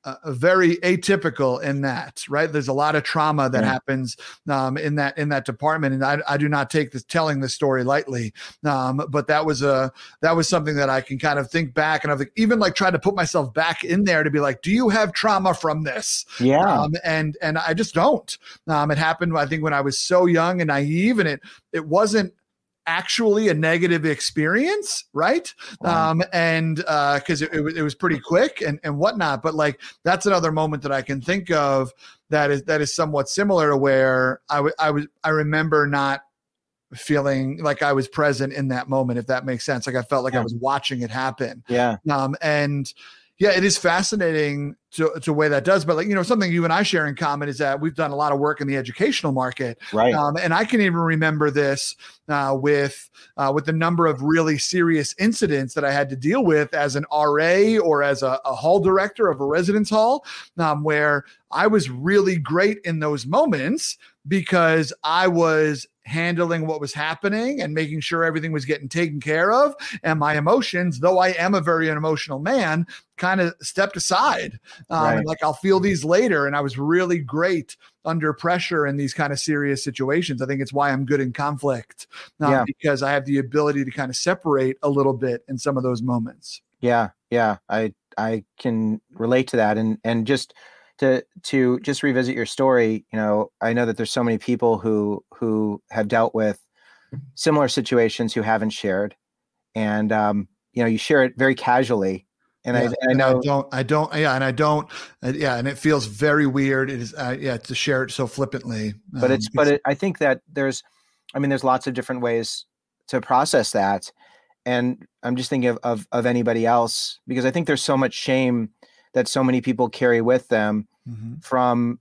uh, very atypical in that right? There's a lot of trauma that yeah. happens um, in that in that department and I, I do not take this telling the story lightly. Um, but that was a that was something that i can kind of think back and i've like, even like tried to put myself back in there to be like do you have trauma from this? Yeah. Um, and and i just don't. Um, it happened i think when i was so young and naive and it it wasn't actually a negative experience, right? Wow. Um, and because uh, it, it, it, was pretty quick and, and whatnot. But like that's another moment that I can think of that is that is somewhat similar to where I, w- I was I remember not feeling like I was present in that moment, if that makes sense. Like I felt like yeah. I was watching it happen. Yeah. Um, and yeah, it is fascinating to, to way that does. But like, you know, something you and I share in common is that we've done a lot of work in the educational market. Right. Um, and I can even remember this uh, with uh, with the number of really serious incidents that I had to deal with as an RA or as a, a hall director of a residence hall, um, where I was really great in those moments because I was handling what was happening and making sure everything was getting taken care of. And my emotions, though I am a very emotional man, kind of stepped aside. Um, right. Like I'll feel these later. And I was really great under pressure in these kind of serious situations. I think it's why I'm good in conflict um, yeah. because I have the ability to kind of separate a little bit in some of those moments. Yeah. Yeah. I, I can relate to that. And, and just, to to just revisit your story you know i know that there's so many people who who have dealt with similar situations who haven't shared. And um you know you share it very casually. And, yeah, I, I, know I don't i don't yeah and i don't uh, yeah and it feels very weird. It is uh, yeah to share it so flippantly but um, it's but it, i think that there's i mean there's lots of different ways to process that. And i'm just thinking of, of, of anybody else because i think there's so much shame that so many people carry with them mm-hmm. from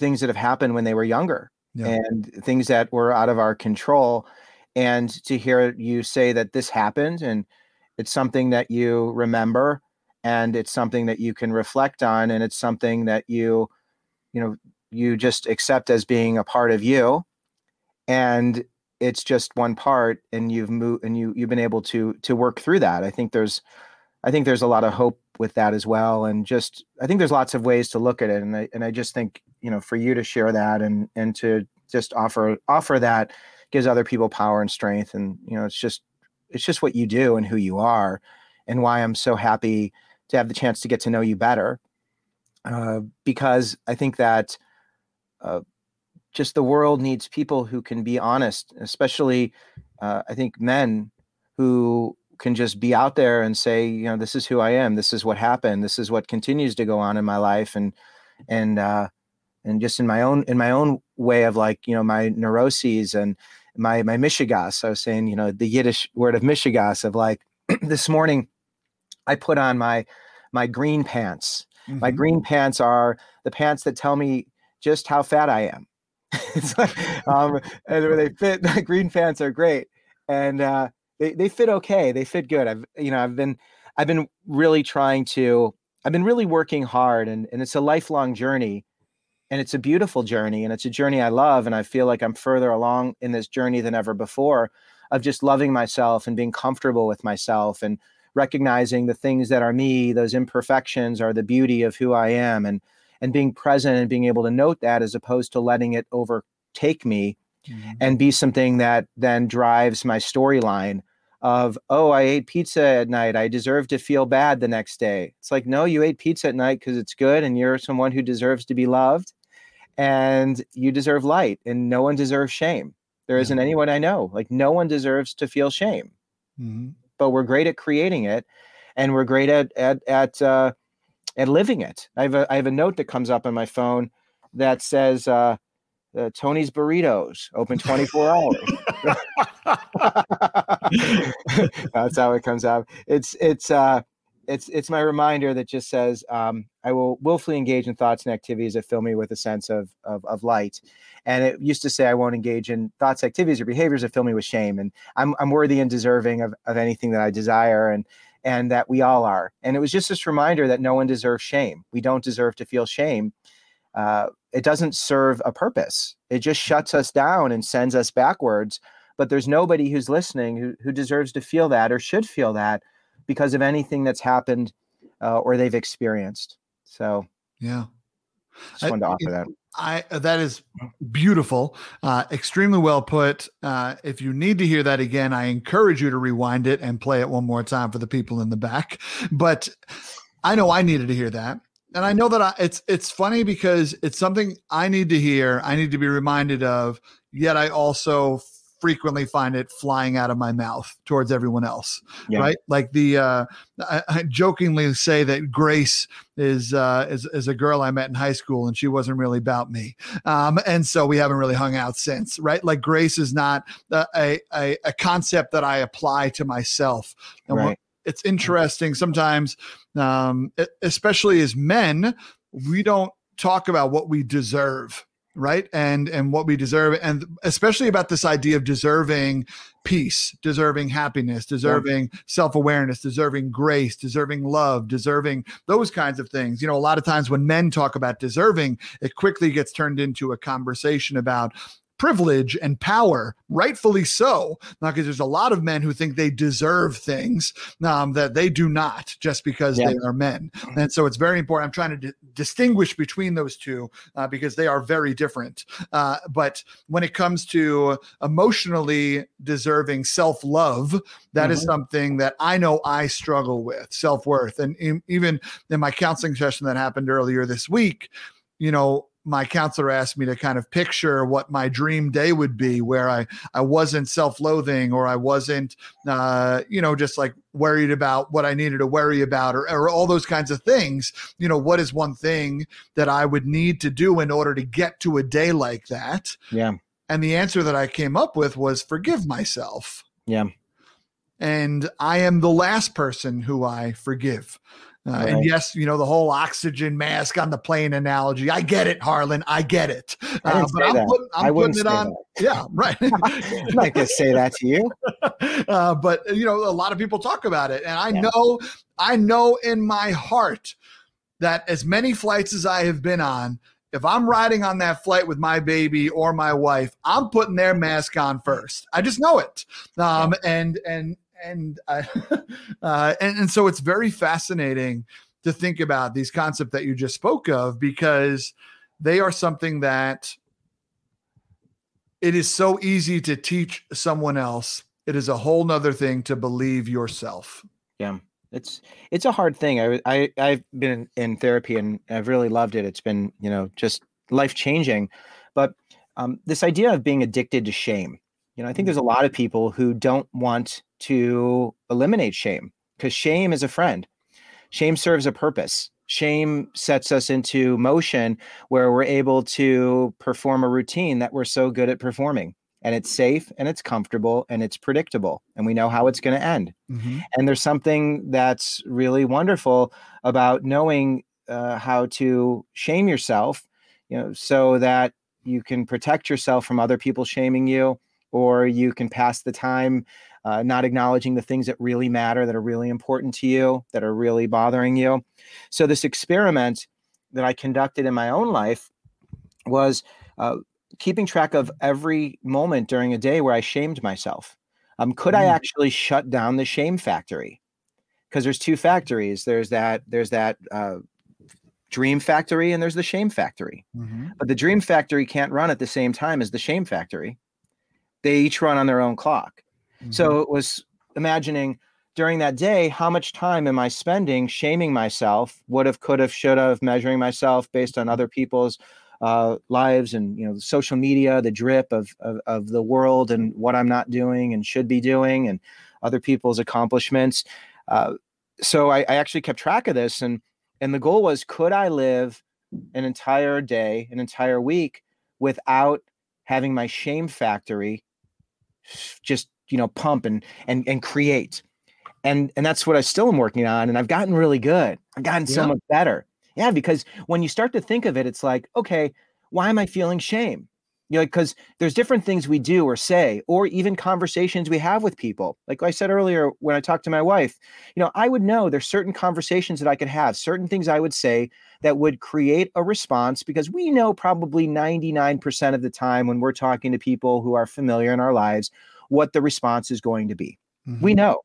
things that have happened when they were younger yeah. and things that were out of our control. And to hear you say that this happened and it's something that you remember and it's something that you can reflect on and it's something that you you know you just accept as being a part of you and it's just one part and you've moved and you you've been able to to work through that i think there's i think there's a lot of hope with that as well. And just, I think there's lots of ways to look at it. And I, and I just think, you know, for you to share that and, and to just offer, offer that gives other people power and strength. And, you know, it's just, it's just what you do and who you are and why I'm so happy to have the chance to get to know you better. Uh, because I think that uh, just the world needs people who can be honest, especially uh, I think men who can just be out there and say, you know, this is who I am. This is what happened. This is what continues to go on in my life, and and uh, and just in my own in my own way of like you know my neuroses and my my mishigas. I was saying, you know, the Yiddish word of mishigas of like (clears throat) this morning, I put on my my green pants. Mm-hmm. My green pants are the pants that tell me just how fat I am. (laughs) it's like, um, and they fit. (laughs) The green pants are great, and uh, they they fit okay. They fit good. I've you know I've been I've been really trying to. I've been really working hard, and and it's a lifelong journey and it's a beautiful journey and it's a journey i love and i feel like i'm further along in this journey than ever before of just loving myself and being comfortable with myself and recognizing the things that are me those imperfections are the beauty of who i am and and being present and being able to note that as opposed to letting it overtake me mm-hmm. and be something that then drives my storyline of oh i ate pizza at night. I deserve to feel bad the next day. It's like no you ate pizza at night because it's good and you're someone who deserves to be loved and you deserve light and no one deserves shame. There isn't anyone i know. Like no one deserves to feel shame. Mm-hmm. but we're great at creating it and we're great at at at uh at living it. I have a i have a note that comes up on my phone that says uh, uh tony's burritos open 24 hours (laughs) that's how it comes out it's it's uh it's it's my reminder that just says um, I will willfully engage in thoughts and activities that fill me with a sense of, of, of light. And it used to say I won't engage in thoughts, activities, or behaviors that fill me with shame. And I'm I'm worthy and deserving of, of anything that I desire and and that we all are. And it was just this reminder that no one deserves shame. We don't deserve to feel shame. Uh, it doesn't serve a purpose. It just shuts us down and sends us backwards. But there's nobody who's listening who, who deserves to feel that or should feel that because of anything that's happened uh, or they've experienced. So, yeah, just wanted to offer I, that. I uh, that is beautiful, uh, extremely well put. Uh, if you need to hear that again, I encourage you to rewind it and play it one more time for the people in the back. But I know I needed to hear that, and I know that I, it's it's funny because it's something I need to hear. I need to be reminded of. Yet I also frequently find it flying out of my mouth towards everyone else yeah. right like the uh I, I, jokingly say that grace is uh is, is a girl i met in high school and she wasn't really about me um and so we haven't really hung out since right like grace is not a a, a concept that i apply to myself and right. It's interesting sometimes um especially as men we don't talk about what we deserve right and and what we deserve and especially about this idea of deserving peace deserving happiness deserving yeah. self-awareness deserving grace deserving love deserving those kinds of things you know a lot of times when men talk about deserving it quickly gets turned into a conversation about privilege and power, rightfully so. Now, because there's a lot of men who think they deserve things um, that they do not just because yeah. they are men. And so it's very important. I'm trying to di- distinguish between those two uh, because they are very different. Uh, but when it comes to emotionally deserving self love, that mm-hmm. is something that I know I struggle with self worth. And in, even in my counseling session that happened earlier this week, you know, my counselor asked me to kind of picture what my dream day would be where i i wasn't self-loathing or i wasn't uh, you know just like worried about what i needed to worry about or, or all those kinds of things. You know what is one thing that i would need to do in order to get to a day like that? Yeah. And the answer that i came up with was forgive myself. Yeah. And i am the last person who i forgive uh, right. And yes, you know, the whole oxygen mask on the plane analogy. I get it, Harlan. I get it. Uh, but I'm, putting, I'm putting it on. That. Yeah, right. (laughs) I'm not to say that to you. (laughs) Uh, but, you know, a lot of people talk about it. And I yeah. know, I know in my heart that as many flights as I have been on, if I'm riding on that flight with my baby or my wife, I'm putting their mask on first. I just know it. Um, and and and uh, (laughs) uh, and and so it's very fascinating to think about these concepts that you just spoke of because they are something that it is so easy to teach someone else. It is a whole nother thing to believe yourself. Yeah. it's it's a hard thing. I I I've been in therapy and I've really loved it. It's been you know just life changing, but um, this idea of being addicted to shame. You know, I think there's a lot of people who don't want to eliminate shame because shame is a friend. Shame serves a purpose. Shame sets us into motion where we're able to perform a routine that we're so good at performing and it's safe and it's comfortable and it's predictable and we know how it's going to end mm-hmm. and there's something that's really wonderful about knowing uh, how to shame yourself you know so that you can protect yourself from other people shaming you or you can pass the time uh, not acknowledging the things that really matter that are really important to you that are really bothering you so this experiment that i conducted in my own life was uh, keeping track of every moment during a day where I shamed myself. Um, could mm. I actually shut down the shame factory? Because there's two factories. There's that. There's that uh, dream factory, and there's the shame factory. Mm-hmm. But the dream factory can't run at the same time as the shame factory. They each run on their own clock. Mm-hmm. So it was imagining during that day how much time am I spending shaming myself, would have, could have, should have, measuring myself based on other people's uh, lives and you know social media, the drip of, of, of the world and what I'm not doing and should be doing, and other people's accomplishments. Uh, so I, I actually kept track of this, and and the goal was, could I live an entire day, an entire week without having my shame factory just you know pump and and and create and and that's what I still am working on and I've gotten really good. I've gotten yeah. so much better. Yeah, because when you start to think of it, it's like, okay, why am I feeling shame? You know, because there's different things we do or say, or even conversations we have with people. Like I said earlier, when I talked to my wife, you know, I would know there's certain conversations that I could have, certain things I would say that would create a response because we know probably 99% of the time when we're talking to people who are familiar in our lives, what the response is going to be. Mm-hmm. We know.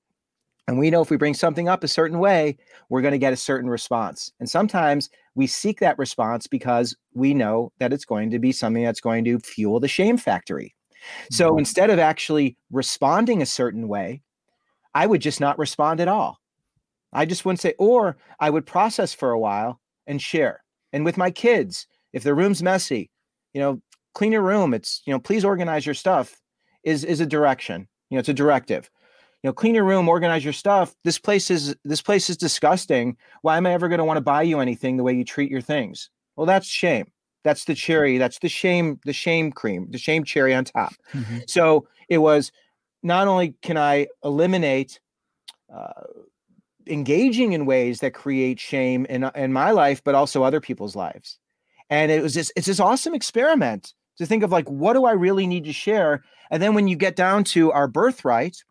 And we know if we bring something up a certain way, we're going to get a certain response. And sometimes we seek that response because we know that it's going to be something that's going to fuel the shame factory. So mm-hmm. instead of actually responding a certain way, I would just not respond at all. I just wouldn't say, or I would process for a while and share. And with my kids, if the room's messy, you know, clean your room. It's, you know, please organize your stuff is is a direction. You know, it's a directive. You know clean your room organize your stuff. This place is this place is disgusting. Why am i ever going to want to buy you anything the way you treat your things? Well that's shame. That's the cherry that's the shame the shame cream the shame cherry on top. Mm-hmm. so it was not only can i eliminate uh, engaging in ways that create shame in, in my life but also other people's lives. And it was this it's this awesome experiment to think of like what do i really need to share and then when you get down to our birthright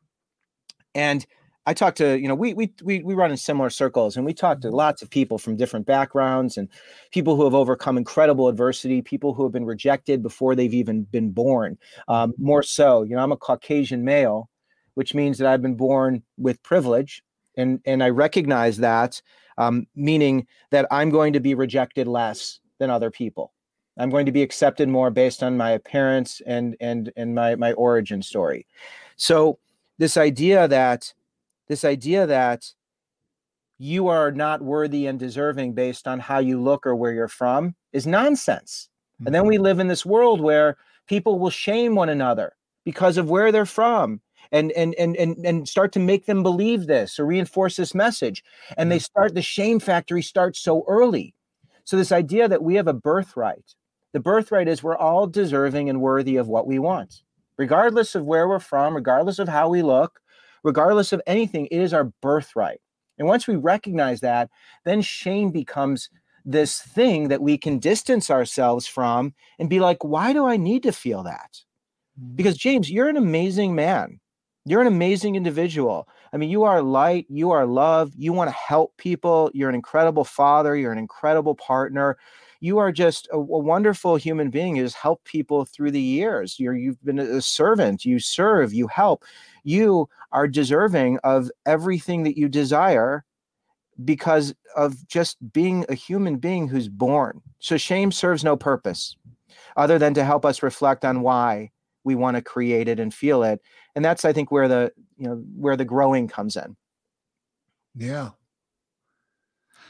and I talked to, you know, we we we we run in similar circles and we talk to mm-hmm. lots of people from different backgrounds and people who have overcome incredible adversity, people who have been rejected before they've even been born. Um, mm-hmm. more so, you know, I'm a Caucasian male, which means that I've been born with privilege, and and I recognize that, um, meaning that I'm going to be rejected less than other people. I'm going to be accepted more based on my appearance and and and my my origin story. So this idea that this idea that you are not worthy and deserving based on how you look or where you're from is nonsense. Mm-hmm. And then we mm-hmm. live in this world where people will shame one another because of where they're from and and and and, and start to make them believe this or reinforce this message and they start the shame factory starts so early so this idea that we have a birthright the birthright is we're all deserving and worthy of what we want regardless of where we're from, regardless of how we look, regardless of anything, it is our birthright. And once we recognize that, then shame becomes this thing that we can distance ourselves from and be like, why do I need to feel that? Mm. Because, James, you're an amazing man. You're an amazing individual. I mean, you are light, you are love, you want to help people, you're an incredible father, you're an incredible partner you are just a, a wonderful human being who's helped people through the years. You're you've been a servant, you serve, you help. You are deserving of everything that you desire because of just being a human being who's born. So shame serves no purpose other than to help us reflect on why we want to create it and feel it. And that's I think where the you know where the growing comes in. Yeah.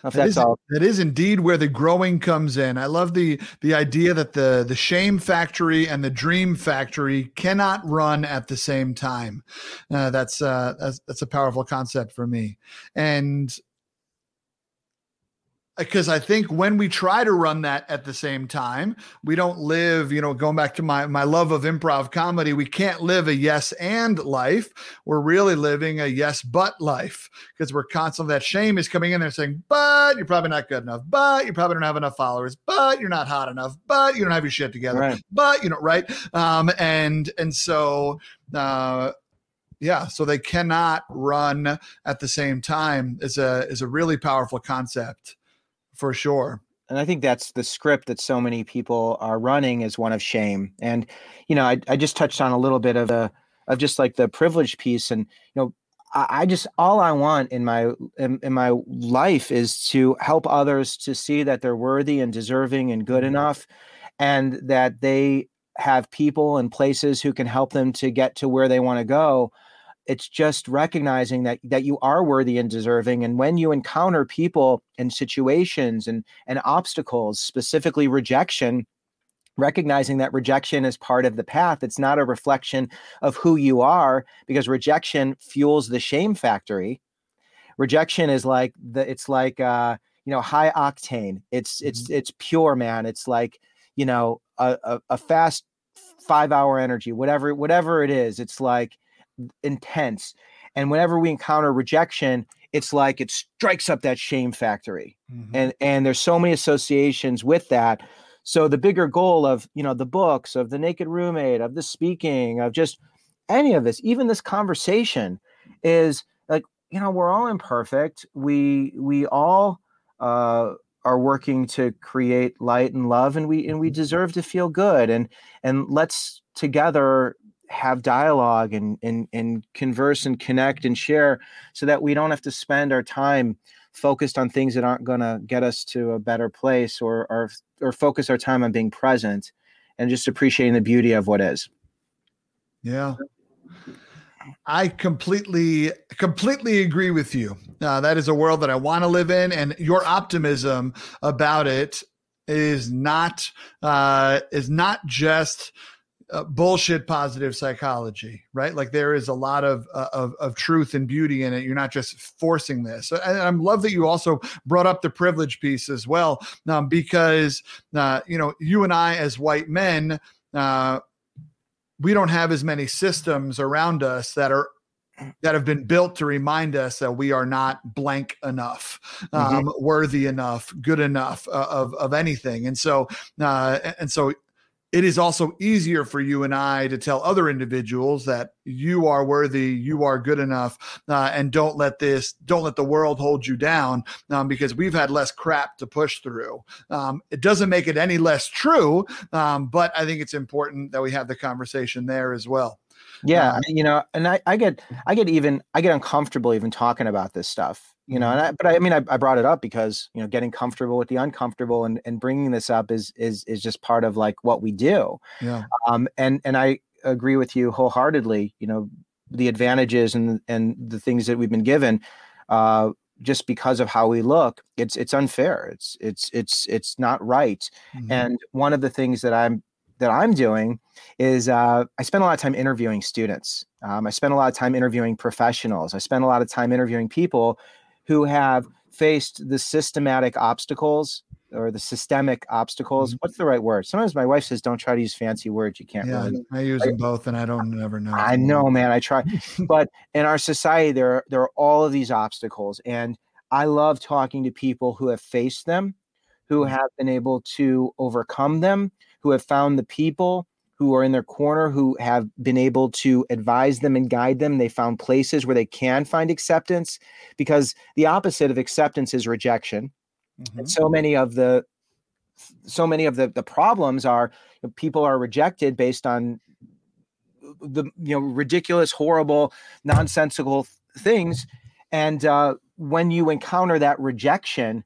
If That that's is, all. that is indeed where the growing comes in. I love the the idea that the the shame factory and the dream factory cannot run at the same time. Uh, that's, uh, that's that's a powerful concept for me, and because I think when we try to run that at the same time, we don't live, you know, going back to my my love of improv comedy, we can't live a yes and life. We're really living a yes but life because we're constantly that shame is coming in there saying, but you're probably not good enough, but you probably don't have enough followers, but you're not hot enough, but you don't have your shit together, Right. but you know, right? Um, and and so uh yeah, so they cannot run at the same time is a is a really powerful concept for sure. and I think that's the script that so many people are running is one of shame. And you know, I, I just touched on a little bit of the of just like the privilege piece, and you know, I, I just all I want in my in, in my life is to help others to see that they're worthy and deserving and good mm-hmm. enough, and that they have people and places who can help them to get to where they want to go it's just recognizing that that you are worthy and deserving and when you encounter people and situations and and obstacles specifically rejection recognizing that rejection is part of the path it's not a reflection of who you are because rejection fuels the shame factory. Rejection is like the it's like uh you know high octane. It's it's it's pure man. It's like you know a, a, a fast five hour energy whatever whatever it is. It's like intense and whenever we encounter rejection it's like it strikes up that shame factory and and there's so many associations with that. So the bigger goal of you know the books of the naked roommate of the speaking of just any of this even this conversation is like you know we're all imperfect. We we all uh are working to create light and love and we and we deserve to feel good and and let's together have dialogue and and and converse and connect and share so that we don't have to spend our time focused on things that aren't going to get us to a better place or or or focus our time on being present and just appreciating the beauty of what is Yeah. I completely, completely agree with you. Uh, that is a world that I want to live in, and your optimism about it is not uh, is not just uh, bullshit positive psychology, right? Like there is a lot of, uh, of of truth and beauty in it. You're not just forcing this. And I love that you also brought up the privilege piece as well, um, because uh, you know you and I as white men. Uh, we don't have as many systems around us that are that have been built to remind us that we are not blank enough, um, worthy enough, good enough uh, of of anything, and so uh, and so it is also easier for you and I to tell other individuals that you are worthy, you are good enough, uh, and don't let this, don't let the world hold you down um, because we've had less crap to push through. Um, it doesn't make it any less true, um, but I think it's important that we have the conversation there as well. yeah Uh, you know and i i get i get even i get uncomfortable even talking about this stuff you know and I, but i mean I, I brought it up because you know getting comfortable with the uncomfortable and and bringing this up is is is just part of like what we do. Yeah. um and and i agree with you wholeheartedly you know the advantages and and the things that we've been given uh just because of how we look it's it's unfair. It's it's it's it's not right. Mhm. and one of the things that i'm that i'm doing is uh, i spend a lot of time interviewing students. Um, i spend a lot of time interviewing professionals. I spend a lot of time interviewing people who have faced the systematic obstacles or the systemic obstacles Mhm. what's the right word sometimes my wife says don't try to use fancy words you can't yeah, really I use them both, and I don't ever know. I know, man. I try, (laughs) but in our society, there are, there are all of these obstacles, and I love talking to people who have faced them, who Mhm. have been able to overcome them, who have found the people who are in their corner, who have been able to advise them and guide them. They found places where they can find acceptance, because the opposite of acceptance is rejection Mhm. and so many of the so many of the the problems are you know, people are rejected based on the you know ridiculous horrible nonsensical th- things and uh, when you encounter that rejection you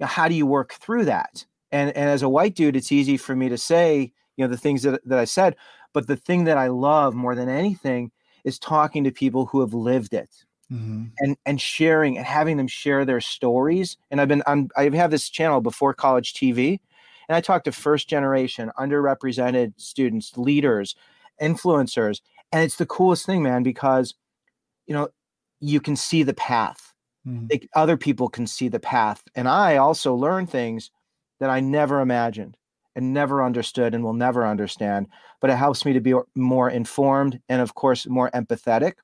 know, how do you work through that and and as a white dude it's easy for me to say you know the things that, that i said but the thing that i love more than anything is talking to people who have lived it mm-hmm. and and sharing and having them share their stories. And I've been I'm I have this channel before college TV, and I talk to first generation underrepresented students, leaders, influencers, and it's the coolest thing, man, because you know you can see the path. Mm-hmm. Like other people can see the path, and I also learn things that I never imagined and never understood and will never understand. But it helps me to be more informed and, of course, more empathetic.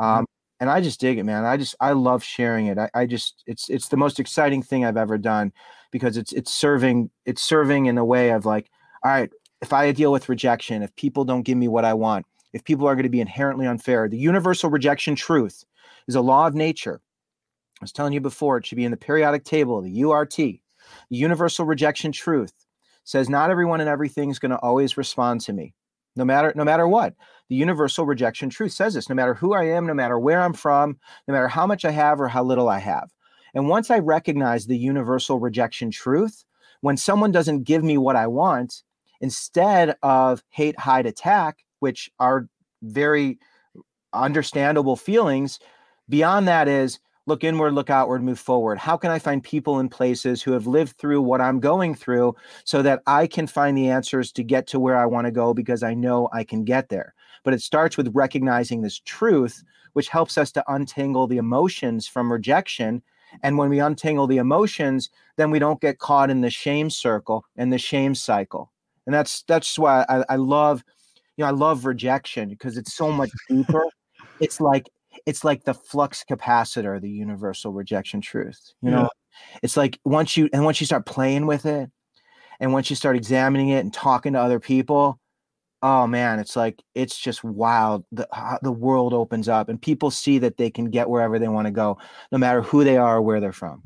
Mm-hmm. Um. And I just dig it, man. I just I love sharing it. I, I just it's it's the most exciting thing I've ever done because it's it's serving it's serving in a way of like, all right, if I deal with rejection, if people don't give me what I want, if people are going to be inherently unfair, the universal rejection truth is a law of nature. I was telling you before, it should be in the periodic table, the URT. The universal rejection truth says not everyone and everything is going to always respond to me no matter no matter what. The universal rejection truth says this no matter who i am no matter where i'm from no matter how much i have or how little i have. And once i recognize the universal rejection truth when someone doesn't give me what i want instead of hate hide attack which are very understandable feelings beyond that is look inward, look outward, move forward. How can I find people and places who have lived through what I'm going through so that I can find the answers to get to where I want to go because I know I can get there? But it starts with recognizing this truth, which helps us to untangle the emotions from rejection. And when we untangle the emotions, then we don't get caught in the shame circle and the shame cycle. And that's that's why I, I love, you know, I love rejection because it's so much deeper. (laughs) it's like it's like the flux capacitor, the universal rejection truth. You know, yeah. it's like once you and once you start playing with it, and once you start examining it and talking to other people, oh man, it's like it's just wild. The the world opens up, and people see that they can get wherever they want to go, no matter who they are or where they're from.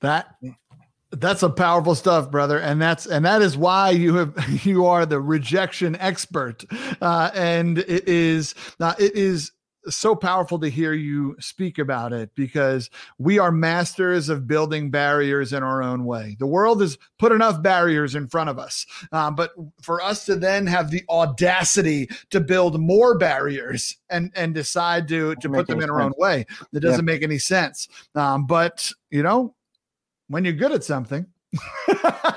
That that's a powerful stuff, brother, and that's and that is why you have (laughs) you are the rejection expert, uh, and it is uh, it is so powerful to hear you speak about it because we are masters of building barriers in our own way. The world has put enough barriers in front of us, uh, but for us to then have the audacity to build more barriers and and decide to to put them in our own way, that doesn't yeah. make any sense. Um, but you know, when you're good at something.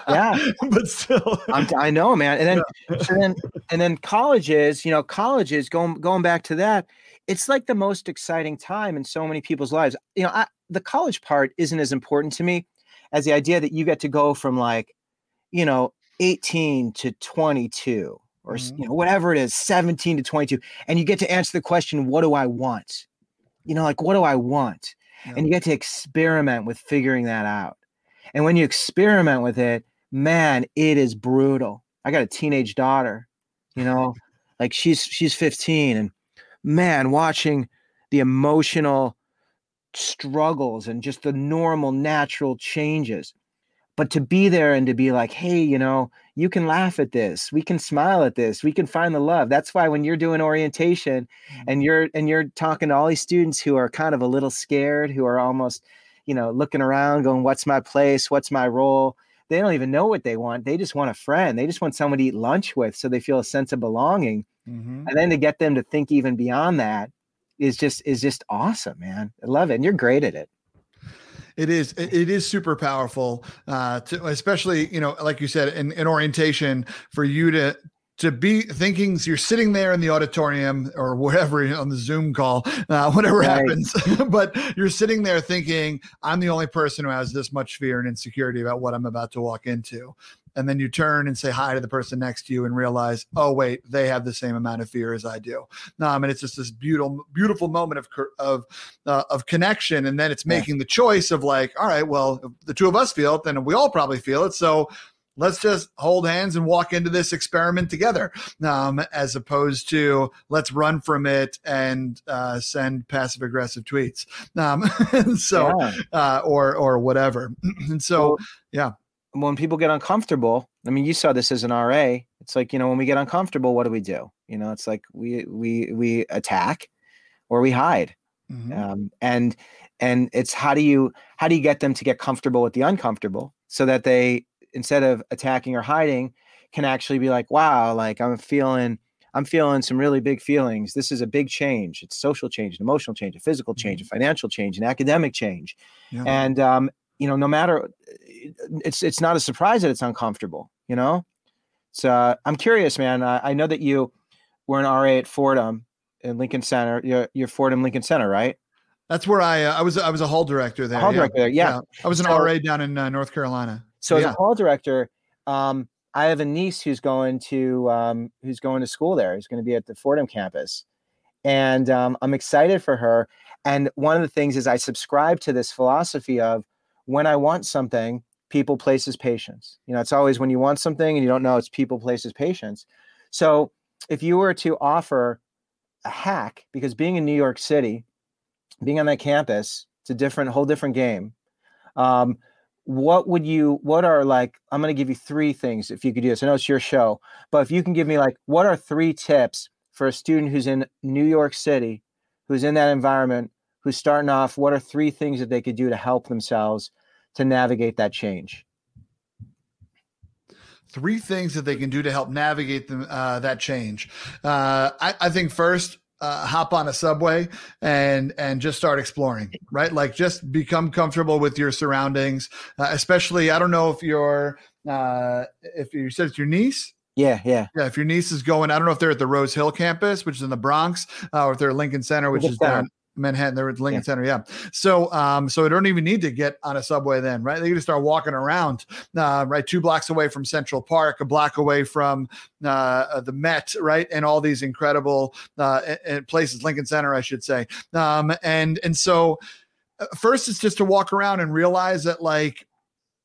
yeah, (laughs) but still, I'm, i know, man. And then, yeah. and then, and then colleges. You know, colleges going going back to that. It's like the most exciting time in so many people's lives. You know, I, the college part isn't as important to me as the idea that you get to go from like, you know, 18 to 22 or mm-hmm. you know whatever it is 17 to 22 and you get to answer the question what do i want you know like what do i want yeah. and you get to experiment with figuring that out. And when you experiment with it, man, it is brutal. I got a teenage daughter, you know, like she's she's 15 and man, watching the emotional struggles and just the normal natural changes but to be there and to be like hey you know you can laugh at this we can smile at this we can find the love that's why when you're doing orientation mm-hmm. and you're and you're talking to all these students who are kind of a little scared who are almost you know looking around going what's my place? What's my role? They don't even know what they want. They just want a friend. They just want someone to eat lunch with so they feel a sense of belonging. Mm-hmm. and then to get them to think even beyond that is just is just awesome man. I love it and you're great at it. It is it is super powerful uh to especially you know like you said in, in orientation for you to to be thinking you're sitting there in the auditorium or wherever on the Zoom call, uh, whatever right. happens, (laughs) but you're sitting there thinking, I'm the only person who has this much fear and insecurity about what I'm about to walk into and then you turn and say hi to the person next to you and realize, oh wait, they have the same amount of fear as I do. Um, and it's just this beautiful, beautiful moment of of uh, of connection, and then it's making yeah. the choice of like, all right, well, the two of us feel it, then we all probably feel it, so let's just hold hands and walk into this experiment together um, as opposed to let's run from it and uh, send passive aggressive tweets um, (laughs) so yeah. uh, or or whatever (clears throat) and so well, yeah when people get uncomfortable, I mean, you saw this as an RA. It's like you know, when we get uncomfortable, what do we do? You know, it's like we we we attack or we hide, mm-hmm. um, and and it's how do you how do you get them to get comfortable with the uncomfortable so that they instead of attacking or hiding can actually be like, wow, like I'm feeling I'm feeling some really big feelings. This is a big change. It's social change, an emotional change, a physical change, a Mm-hmm. financial change, an academic change. Yeah. And um, you know, no matter it's it's not a surprise that it's uncomfortable, you know? So uh, I'm curious, man. I, I know that you were an RA at Fordham in Lincoln Center. You're, you're Fordham Lincoln Center, right? That's where I uh, I was I was a hall director there. Hall yeah. director there, yeah. I was an So- RA down in uh, North Carolina. So as a hall director, um, I have a niece who's going to um, who's going to school there. Who's going to be at the Fordham campus, and um, I'm excited for her. And one of the things is I subscribe to this philosophy of when I want something, people, places, patience. You know, it's always when you want something and you don't know, it's people, places, patience. So if you were to offer a hack, because being in New York City, being on that campus, it's a different, whole different game. Um, what would you what are like i'm going to give you three things if you could do this i know it's your show but if you can give me like what are three tips for a student who's in new york city who's in that environment who's starting off what are three things that they could do to help themselves to navigate that change Three things that they can do to help navigate them, uh, that change. Uh, I, I think first, uh, hop on a subway and and just start exploring right? Like just become comfortable with your surroundings uh, especially i don't know if you're uh if you said it's your niece? Yeah yeah. Yeah if your niece is going i don't know if they're at the rose hill campus which is in the bronx uh, or if they're at lincoln center which Lincoln is down manhattan they're at lincoln Yeah. center yeah. So um so they don't even need to get on a subway then right? They can just start walking around uh, right two blocks away from central park a block away from uh, the met right? And all these incredible uh, places lincoln center i should say. Um and and so uh, first it's just to walk around and realize that like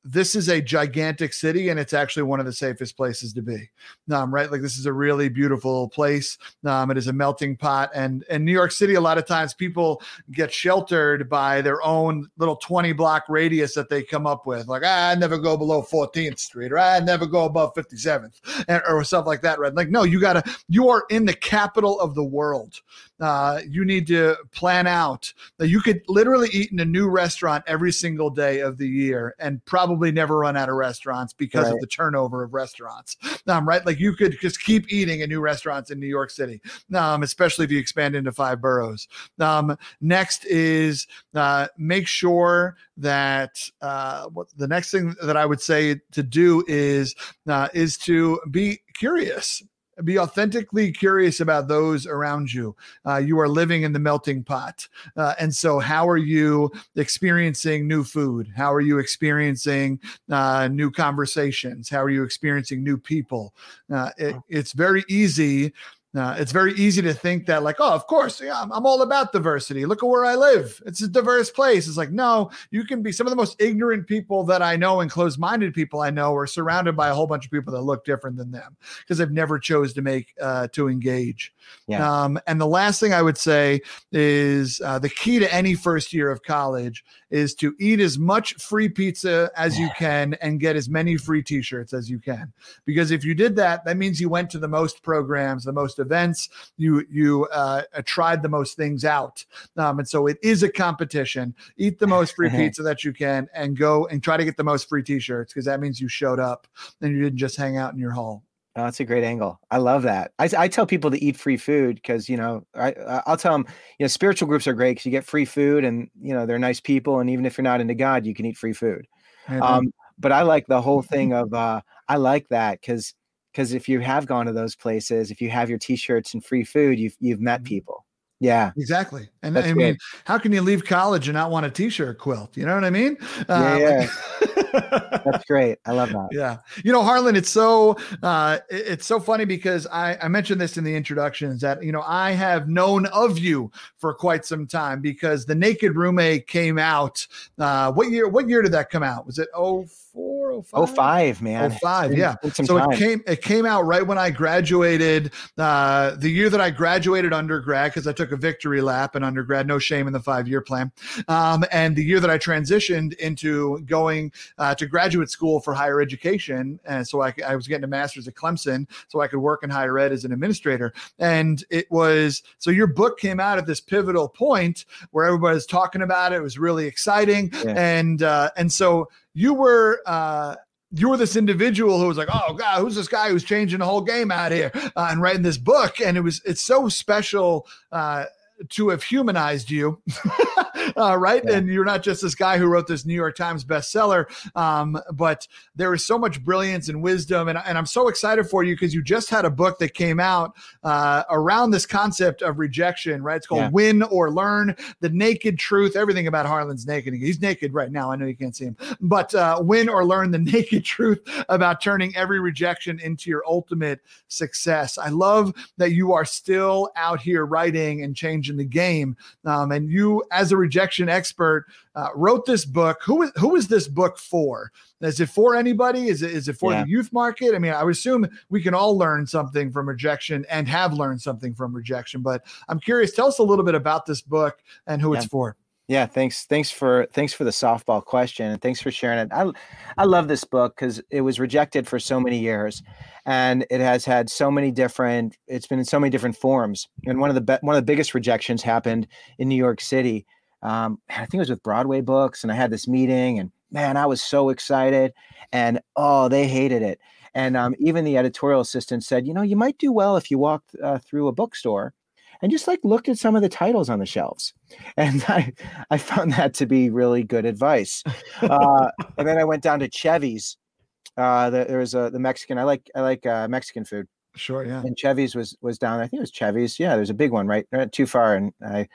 this is a gigantic city and it's actually one of the safest places to be. Um, right? Like this is a really beautiful place. Um, it is a melting pot and and new york city a lot of times people get sheltered by their own little 20 block radius that they come up with. Like ah, i never go below 14th street or i never go above 57th and, or stuff like that right? Like no you gotta you are in the capital of the world. Uh, you need to plan out that you could literally eat in a new restaurant every single day of the year and probably never run out of restaurants because of the turnover of restaurants. Um, right? Like you could just keep eating in new restaurants in new york city um, especially if you expand into five boroughs. Um, next is uh, make sure that uh, what the next thing that i would say to do is uh, is to be curious be authentically curious about those around you. Uh, you are living in the melting pot. Uh, and so how are you experiencing new food? How are you experiencing uh, new conversations? How are you experiencing new people? Uh, it, it's very easy uh, it's very easy to think that like oh of course yeah I'm, I'm all about diversity. Look at where i live. It's a diverse place. It's like no you can be some of the most ignorant people that i know and closed-minded people i know are surrounded by a whole bunch of people that look different than them because they've never chose to make uh, to engage. Yeah. um, and the last thing i would say is uh, the key to any first year of college is to eat as much free pizza as you can and get as many free t-shirts as you can. Because if you did that that means you went to the most programs the most events. You you uh, tried the most things out. Um, and so it is a competition. Eat the most free (laughs) pizza that you can and go and try to get the most free t-shirts because that means you showed up and you didn't just hang out in your hall Oh, that's a great angle. I love that. I, I tell people to eat free food because you know I I'll tell them you know spiritual groups are great because you get free food and you know they're nice people and even if you're not into God you can eat free food. Um, but I like the whole (laughs) thing of uh, I like that because because if you have gone to those places, if you have your T-shirts and free food, you've you've met people. Yeah, Exactly. And That's I good. mean, how can you leave college and not want a t-shirt quilt? You know what I mean? Uh, Yeah, like- (laughs) that's great. I love that. yeah. You know, Harlan, it's so uh it's so funny because I, I mentioned this in the introductions that you know I have known of you for quite some time because the naked roommate came out. Uh what year what year did that come out? Was it 04, 05? Oh five, man. Oh, five, It's been- yeah. so time. it came it came out right when I graduated uh the year that I graduated undergrad because I took a victory lap in undergrad no shame in the 5 year plan um and the year that I transitioned into going uh, to graduate school for higher education and so I, I was getting a master's at Clemson so I could work in higher ed as an administrator and it was so your book came out at this pivotal point where everybody was talking about it it was really exciting Yeah. and uh and so you were uh you were this individual who was like, oh god, who's this guy who's changing the whole game out here uh, and writing this book? And it was it's so special uh, to have humanized you, (laughs) (laughs) uh, right? Yeah. And you're not just this guy who wrote this New York Times bestseller, um, but there is so much brilliance and wisdom. And, and I'm so excited for you because you just had a book that came out uh, around this concept of rejection, right? It's called yeah. Win or Learn The Naked Truth. Everything about Harlan's naked. He's naked right now. I know you can't see him, but uh, Win or Learn the (laughs) Naked Truth about turning every rejection into your ultimate success. I love that you are still out here writing and changing the game. Um, and you, as a rejection expert, uh, wrote this book. Who is who is this book for? Is it for anybody? Is it is it for yeah. the youth market? I mean, I would assume we can all learn something from rejection and have learned something from rejection. But I'm curious. Tell us a little bit about this book and who yeah. it's for. Yeah, thanks. Thanks for thanks for the softball question, and thanks for sharing it. I I love this book because it was rejected for so many years, and it has had so many different. It's been in so many different forms. And one of the be- one of the biggest rejections happened in New York City. Um, I think it was with Broadway Books, and I had this meeting, and man, I was so excited, and oh, they hated it. And um, even the editorial assistant said, you know, you might do well if you walked uh, through a bookstore and just like looked at some of the titles on the shelves. (laughs) And I, I found that to be really good advice. Uh, and then I went down to Chevy's. Uh, the, there was a the Mexican. I like I like uh, Mexican food. Sure, yeah. And Chevy's was was down. I think it was Chevy's. Yeah, there's a big one right not too far, and I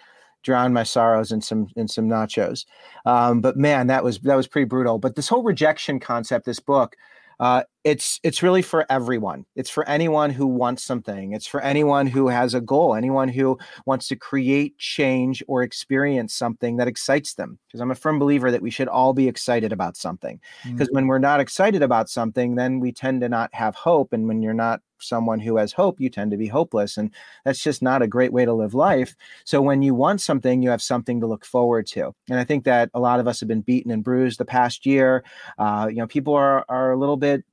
drowned my sorrows in some in some nachos. Um, but man, that was that was pretty brutal. But this whole rejection concept, this book, uh, it's it's really for everyone. It's for anyone who wants something. It's for anyone who has a goal. Anyone who wants to create change or experience something that excites them. Because I'm a firm believer that we should all be excited about something. Because mm-hmm. when we're not excited about something, then we tend to not have hope. And when you're not someone who has hope, you tend to be hopeless. And that's just not a great way to live life. So when you want something, you have something to look forward to. And I think that a lot of us have been beaten and bruised the past year. Uh, you know, people are, are a little bit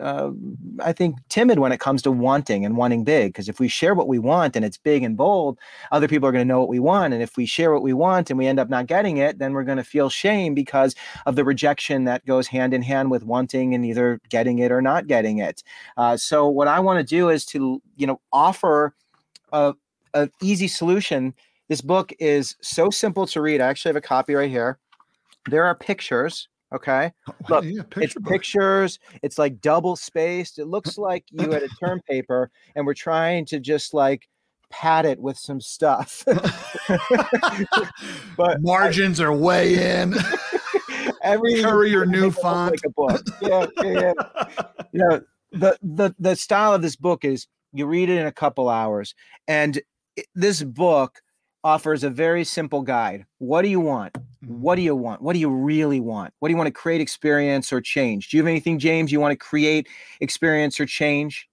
uh, I think, timid when it comes to wanting and wanting big. Because if we share what we want and it's big and bold, other people are going to know what we want. And if we share what we want and we end up not getting it, then we're going to feel shame because of the rejection that goes hand in hand with wanting and either getting it or not getting it. Uh, so what I want to do is to, you know, offer a, a easy solution. This book is so simple to read. I actually have a copy right here. There are pictures Okay. Oh, Look, yeah, picture it's book. pictures. It's like double spaced. It looks like you had a term paper and we're trying to just like pad it with some stuff. (laughs) but margins I, are way in. (laughs) (laughs) Every your new font. Like a book. Yeah, yeah, yeah. you know, the the the style of this book is you read it in a couple hours, and this book offers a very simple guide. What do you want? What do mm-hmm. you want? What do you really want? What do you want to create, experience, or change? Do you have anything, James, you want to create, experience, or change?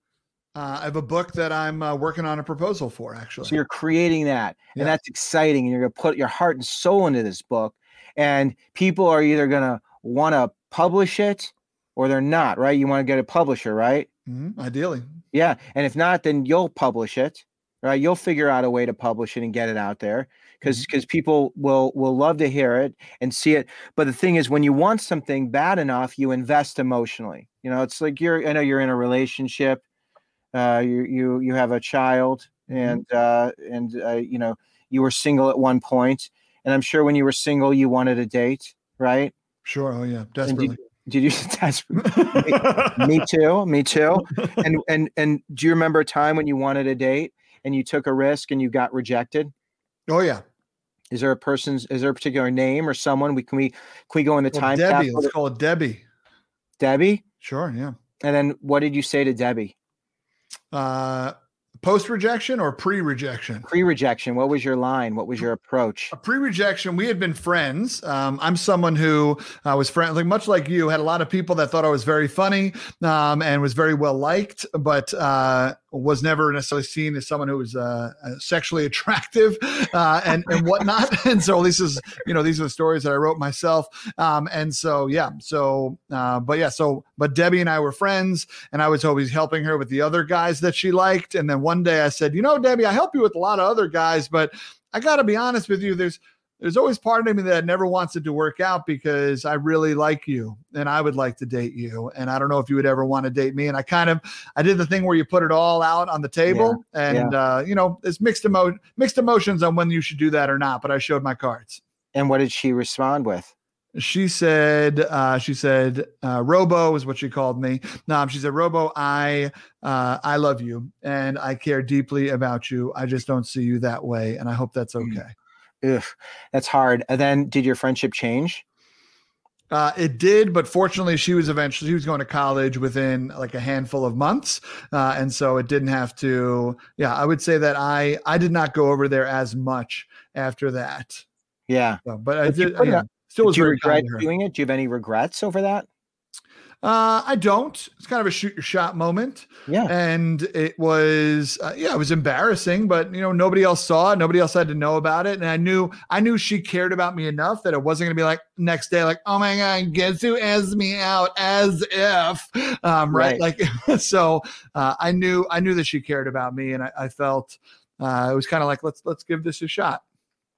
Uh, I have a book that I'm uh, working on a proposal for, actually. So you're creating that, yeah. and that's exciting. And you're going to put your heart and soul into this book, and people are either going to want to publish it or they're not, right? You want to get a publisher, right? Mm-hmm. Ideally. Yeah, and if not, then you'll publish it, right? You'll figure out a way to publish it and get it out there because because mm-hmm. people will will love to hear it and see it but the thing is when you want something bad enough you invest emotionally you know it's like you're i know you're in a relationship uh you you you have a child mm-hmm. and uh and uh, you know you were single at one point and i'm sure when you were single you wanted a date right sure oh yeah desperately did, you (laughs) (laughs) me too me too and and and do you remember a time when you wanted a date and you took a risk and you got rejected Oh yeah. Is there a person's? Is there a particular name or someone? We can we can we go in the well, time? Debbie. Let's call it Debbie. Debbie. Sure. Yeah. And then what did you say to Debbie? Uh, post rejection or pre rejection? Pre rejection. What was your line? What was your approach? A pre rejection. We had been friends. Um, I'm someone who uh, was friend, like much like you, had a lot of people that thought I was very funny um, and was very well liked, but uh, was never necessarily seen as someone who was uh, uh sexually attractive uh, and and whatnot. (laughs) and so this is you know these are the stories that I wrote myself. Um, and so yeah, so uh, but yeah, so but Debbie and I were friends, and I was always helping her with the other guys that she liked. And then one day I said, you know, Debbie, I help you with a lot of other guys, but I got to be honest with you. There's there's always part of me that never wants it to work out because I really like you and I would like to date you. And I don't know if you would ever want to date me. And I kind of, I did the thing where you put it all out on the table yeah, and, yeah. Uh, you know, it's mixed emo- mixed emotions on when you should do that or not, but I showed my cards. And what did she respond with? She said, uh, she said, uh, Robo is what she called me. No, she said, Robo, I, uh, I love you and I care deeply about you. I just don't see you that way. And I hope that's mm. Ugh, that's hard. And then did your friendship change? Uh, it did, but fortunately, she was eventually she was going to college within like a handful of months, uh, and so it didn't have to. Yeah, I would say that I I did not go over there as much after that. Yeah, so, but, but I did. Yeah, still was you regret doing it. Do you have any regrets over that? Uh, I don't. It's kind of a shoot your shot moment. Yeah. And it was, uh, yeah, it was embarrassing, but you know, nobody else saw it. Nobody else had to know about it. And I knew, I knew she cared about me enough that it wasn't going to be like next day, like, oh my God, guess who asked me out as if, um, right. right. Like, (laughs) so, uh, I knew, I knew that she cared about me and I, I felt, uh, it was kind of like, let's, let's give this a shot.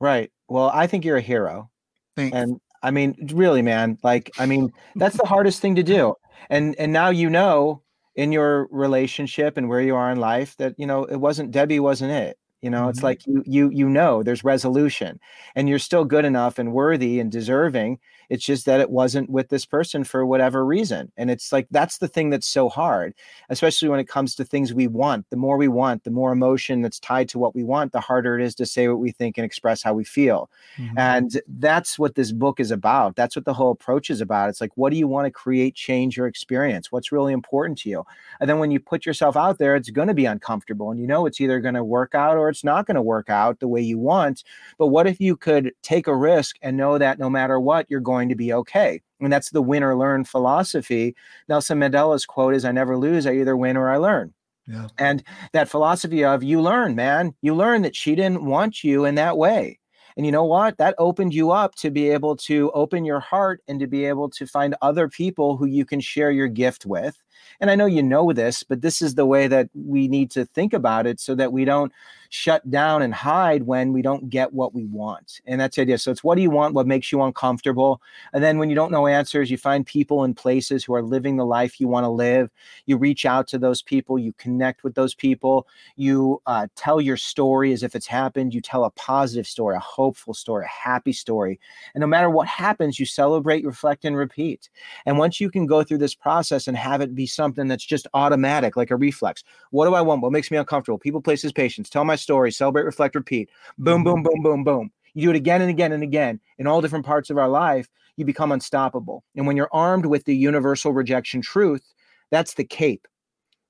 Right. Well, I think you're a hero. Thanks. And I mean, really, man. Like, I mean, that's the hardest thing to do. And and now you know in your relationship and where you are in life that you know it wasn't Debbie wasn't it. You know, mm-hmm. it's like you you you know there's resolution, and you're still good enough and worthy and deserving it's just that it wasn't with this person for whatever reason. And it's like that's the thing that's so hard, especially when it comes to things we want. The more we want, the more emotion that's tied to what we want, the harder it is to say what we think and express how we feel. Mm-hmm. And that's what this book is about. That's what the whole approach is about. It's like, what do you want to create, change your experience? What's really important to you? And then when you put yourself out there, it's going to be uncomfortable. And you know, it's either going to work out or it's not going to work out the way you want. But what if you could take a risk and know that no matter what, you're going going to be okay. And that's the win or learn philosophy. Nelson Mandela's quote is I never lose, I either win or I learn. Yeah. And that philosophy of you learn, man, you learn that she didn't want you in that way. And you know what? That opened you up to be able to open your heart and to be able to find other people who you can share your gift with. And I know you know this, but this is the way that we need to think about it so that we don't shut down and hide when we don't get what we want. And that's the idea. So it's what do you want? What makes you uncomfortable? And then when you don't know answers, you find people and places who are living the life you want to live. You reach out to those people, you connect with those people, you uh, tell your story as if it's happened. You tell a positive story, a hopeful story, a happy story. And no matter what happens, you celebrate, reflect, and repeat. And once you can go through this process and have it be something that's just automatic, like a reflex, what do I want? What makes me uncomfortable? People, places, patience. Tell my story, celebrate, reflect, repeat. Boom, boom, boom, boom, boom. You do it again and again and again in all different parts of our life, you become unstoppable. And when you're armed with the universal rejection truth, that's the cape.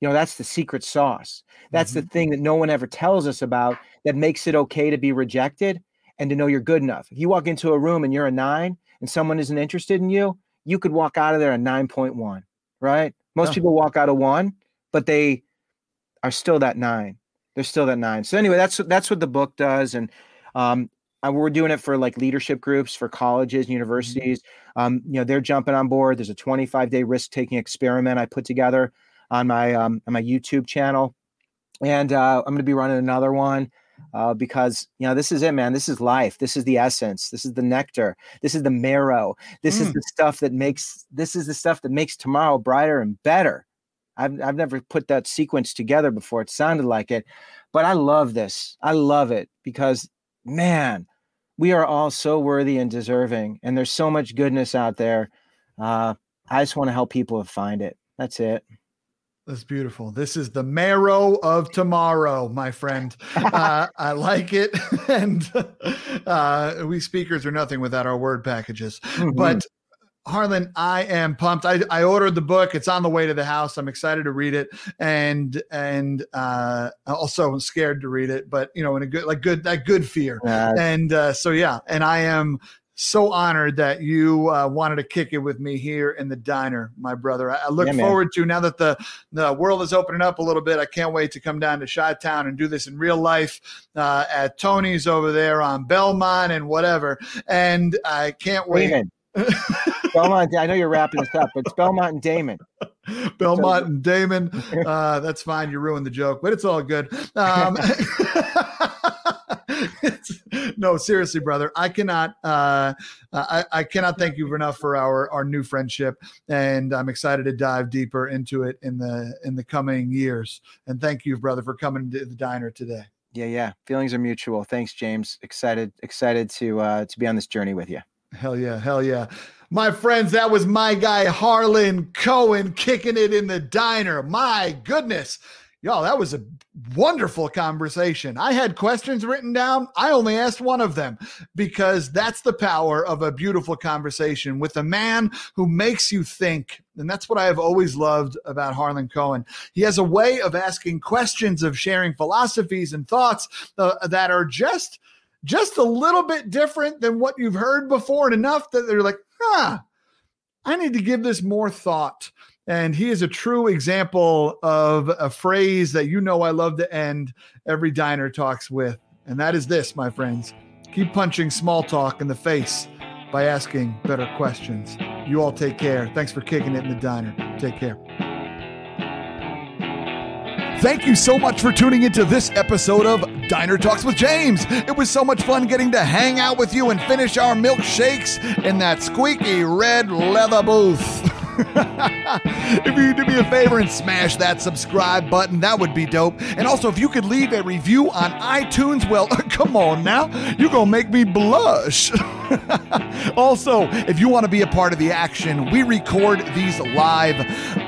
You know, that's the secret sauce. That's mm-hmm. the thing that no one ever tells us about that makes it okay to be rejected and to know you're good enough. If you walk into a room and you're a nine and someone isn't interested in you, you could walk out of there a 9.1, right? Most yeah. people walk out of one, but they are still that nine they're still that nine. So anyway, that's that's what the book does, and um, we're doing it for like leadership groups for colleges, mm-hmm. universities. Um, you know, they're jumping on board. There's a 25 day risk taking experiment I put together on my um, on my YouTube channel, and uh, I'm going to be running another one. Uh, because you know this is it man this is life this is the essence this is the nectar this is the marrow this mm. is the stuff that makes this is the stuff that makes tomorrow brighter and better I've, I've never put that sequence together before. It sounded like it, but I love this. I love it because, man, we are all so worthy and deserving, and there's so much goodness out there. Uh, I just want to help people find it. That's it. That's beautiful. This is the marrow of tomorrow, my friend. Uh, (laughs) I like it. (laughs) and uh, we speakers are nothing without our word packages. Mm-hmm. But Harlan, I am pumped. I, I ordered the book. It's on the way to the house. I'm excited to read it, and and uh, also I'm scared to read it, but you know, in a good like good that good fear. Uh, and uh, so yeah, and I am so honored that you uh, wanted to kick it with me here in the diner, my brother. I, I look yeah, forward to now that the the world is opening up a little bit. I can't wait to come down to Chi Town and do this in real life uh, at Tony's over there on Belmont and whatever. And I can't wait. (laughs) Belmont. I know you're wrapping this up, but it's Belmont and Damen. Belmont and Damen. Uh, that's fine. You ruined the joke, but it's all good. Um, (laughs) (laughs) no, seriously, brother, I cannot, uh, I, I cannot thank you enough for our our new friendship, and I'm excited to dive deeper into it in the in the coming years. And thank you, brother, for coming to the diner today. Yeah, yeah. Feelings are mutual. Thanks, James. Excited, excited to uh, to be on this journey with you. Hell yeah, hell yeah. My friends, that was my guy Harlan Cohen kicking it in the diner. My goodness. Y'all, that was a wonderful conversation. I had questions written down. I only asked one of them because that's the power of a beautiful conversation with a man who makes you think. And that's what I have always loved about Harlan Cohen. He has a way of asking questions, of sharing philosophies and thoughts uh, that are just just a little bit different than what you've heard before and enough that they're like, huh, I need to give this more thought. And he is a true example of a phrase that you know I love to end every diner talks with. And that is this, my friends keep punching small talk in the face by asking better questions. You all take care. Thanks for kicking it in the diner. Take care. Thank you so much for tuning into this episode of Diner Talks with James. It was so much fun getting to hang out with you and finish our milkshakes in that squeaky red leather booth. (laughs) (laughs) if you do me a favor and smash that subscribe button, that would be dope. And also, if you could leave a review on iTunes, well, (laughs) come on now, you're to make me blush. (laughs) also, if you want to be a part of the action, we record these live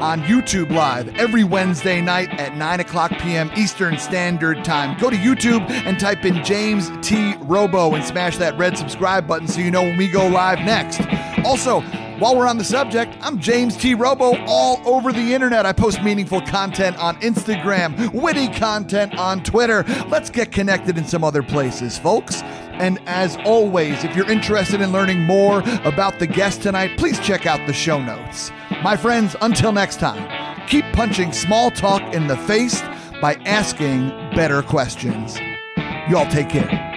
on YouTube Live every Wednesday night at 9 o'clock p.m. Eastern Standard Time. Go to YouTube and type in James T. Robo and smash that red subscribe button so you know when we go live next. Also, while we're on the subject, I'm James T. Robo all over the internet. I post meaningful content on Instagram, witty content on Twitter. Let's get connected in some other places, folks. And as always, if you're interested in learning more about the guest tonight, please check out the show notes. My friends, until next time, keep punching small talk in the face by asking better questions. Y'all take care.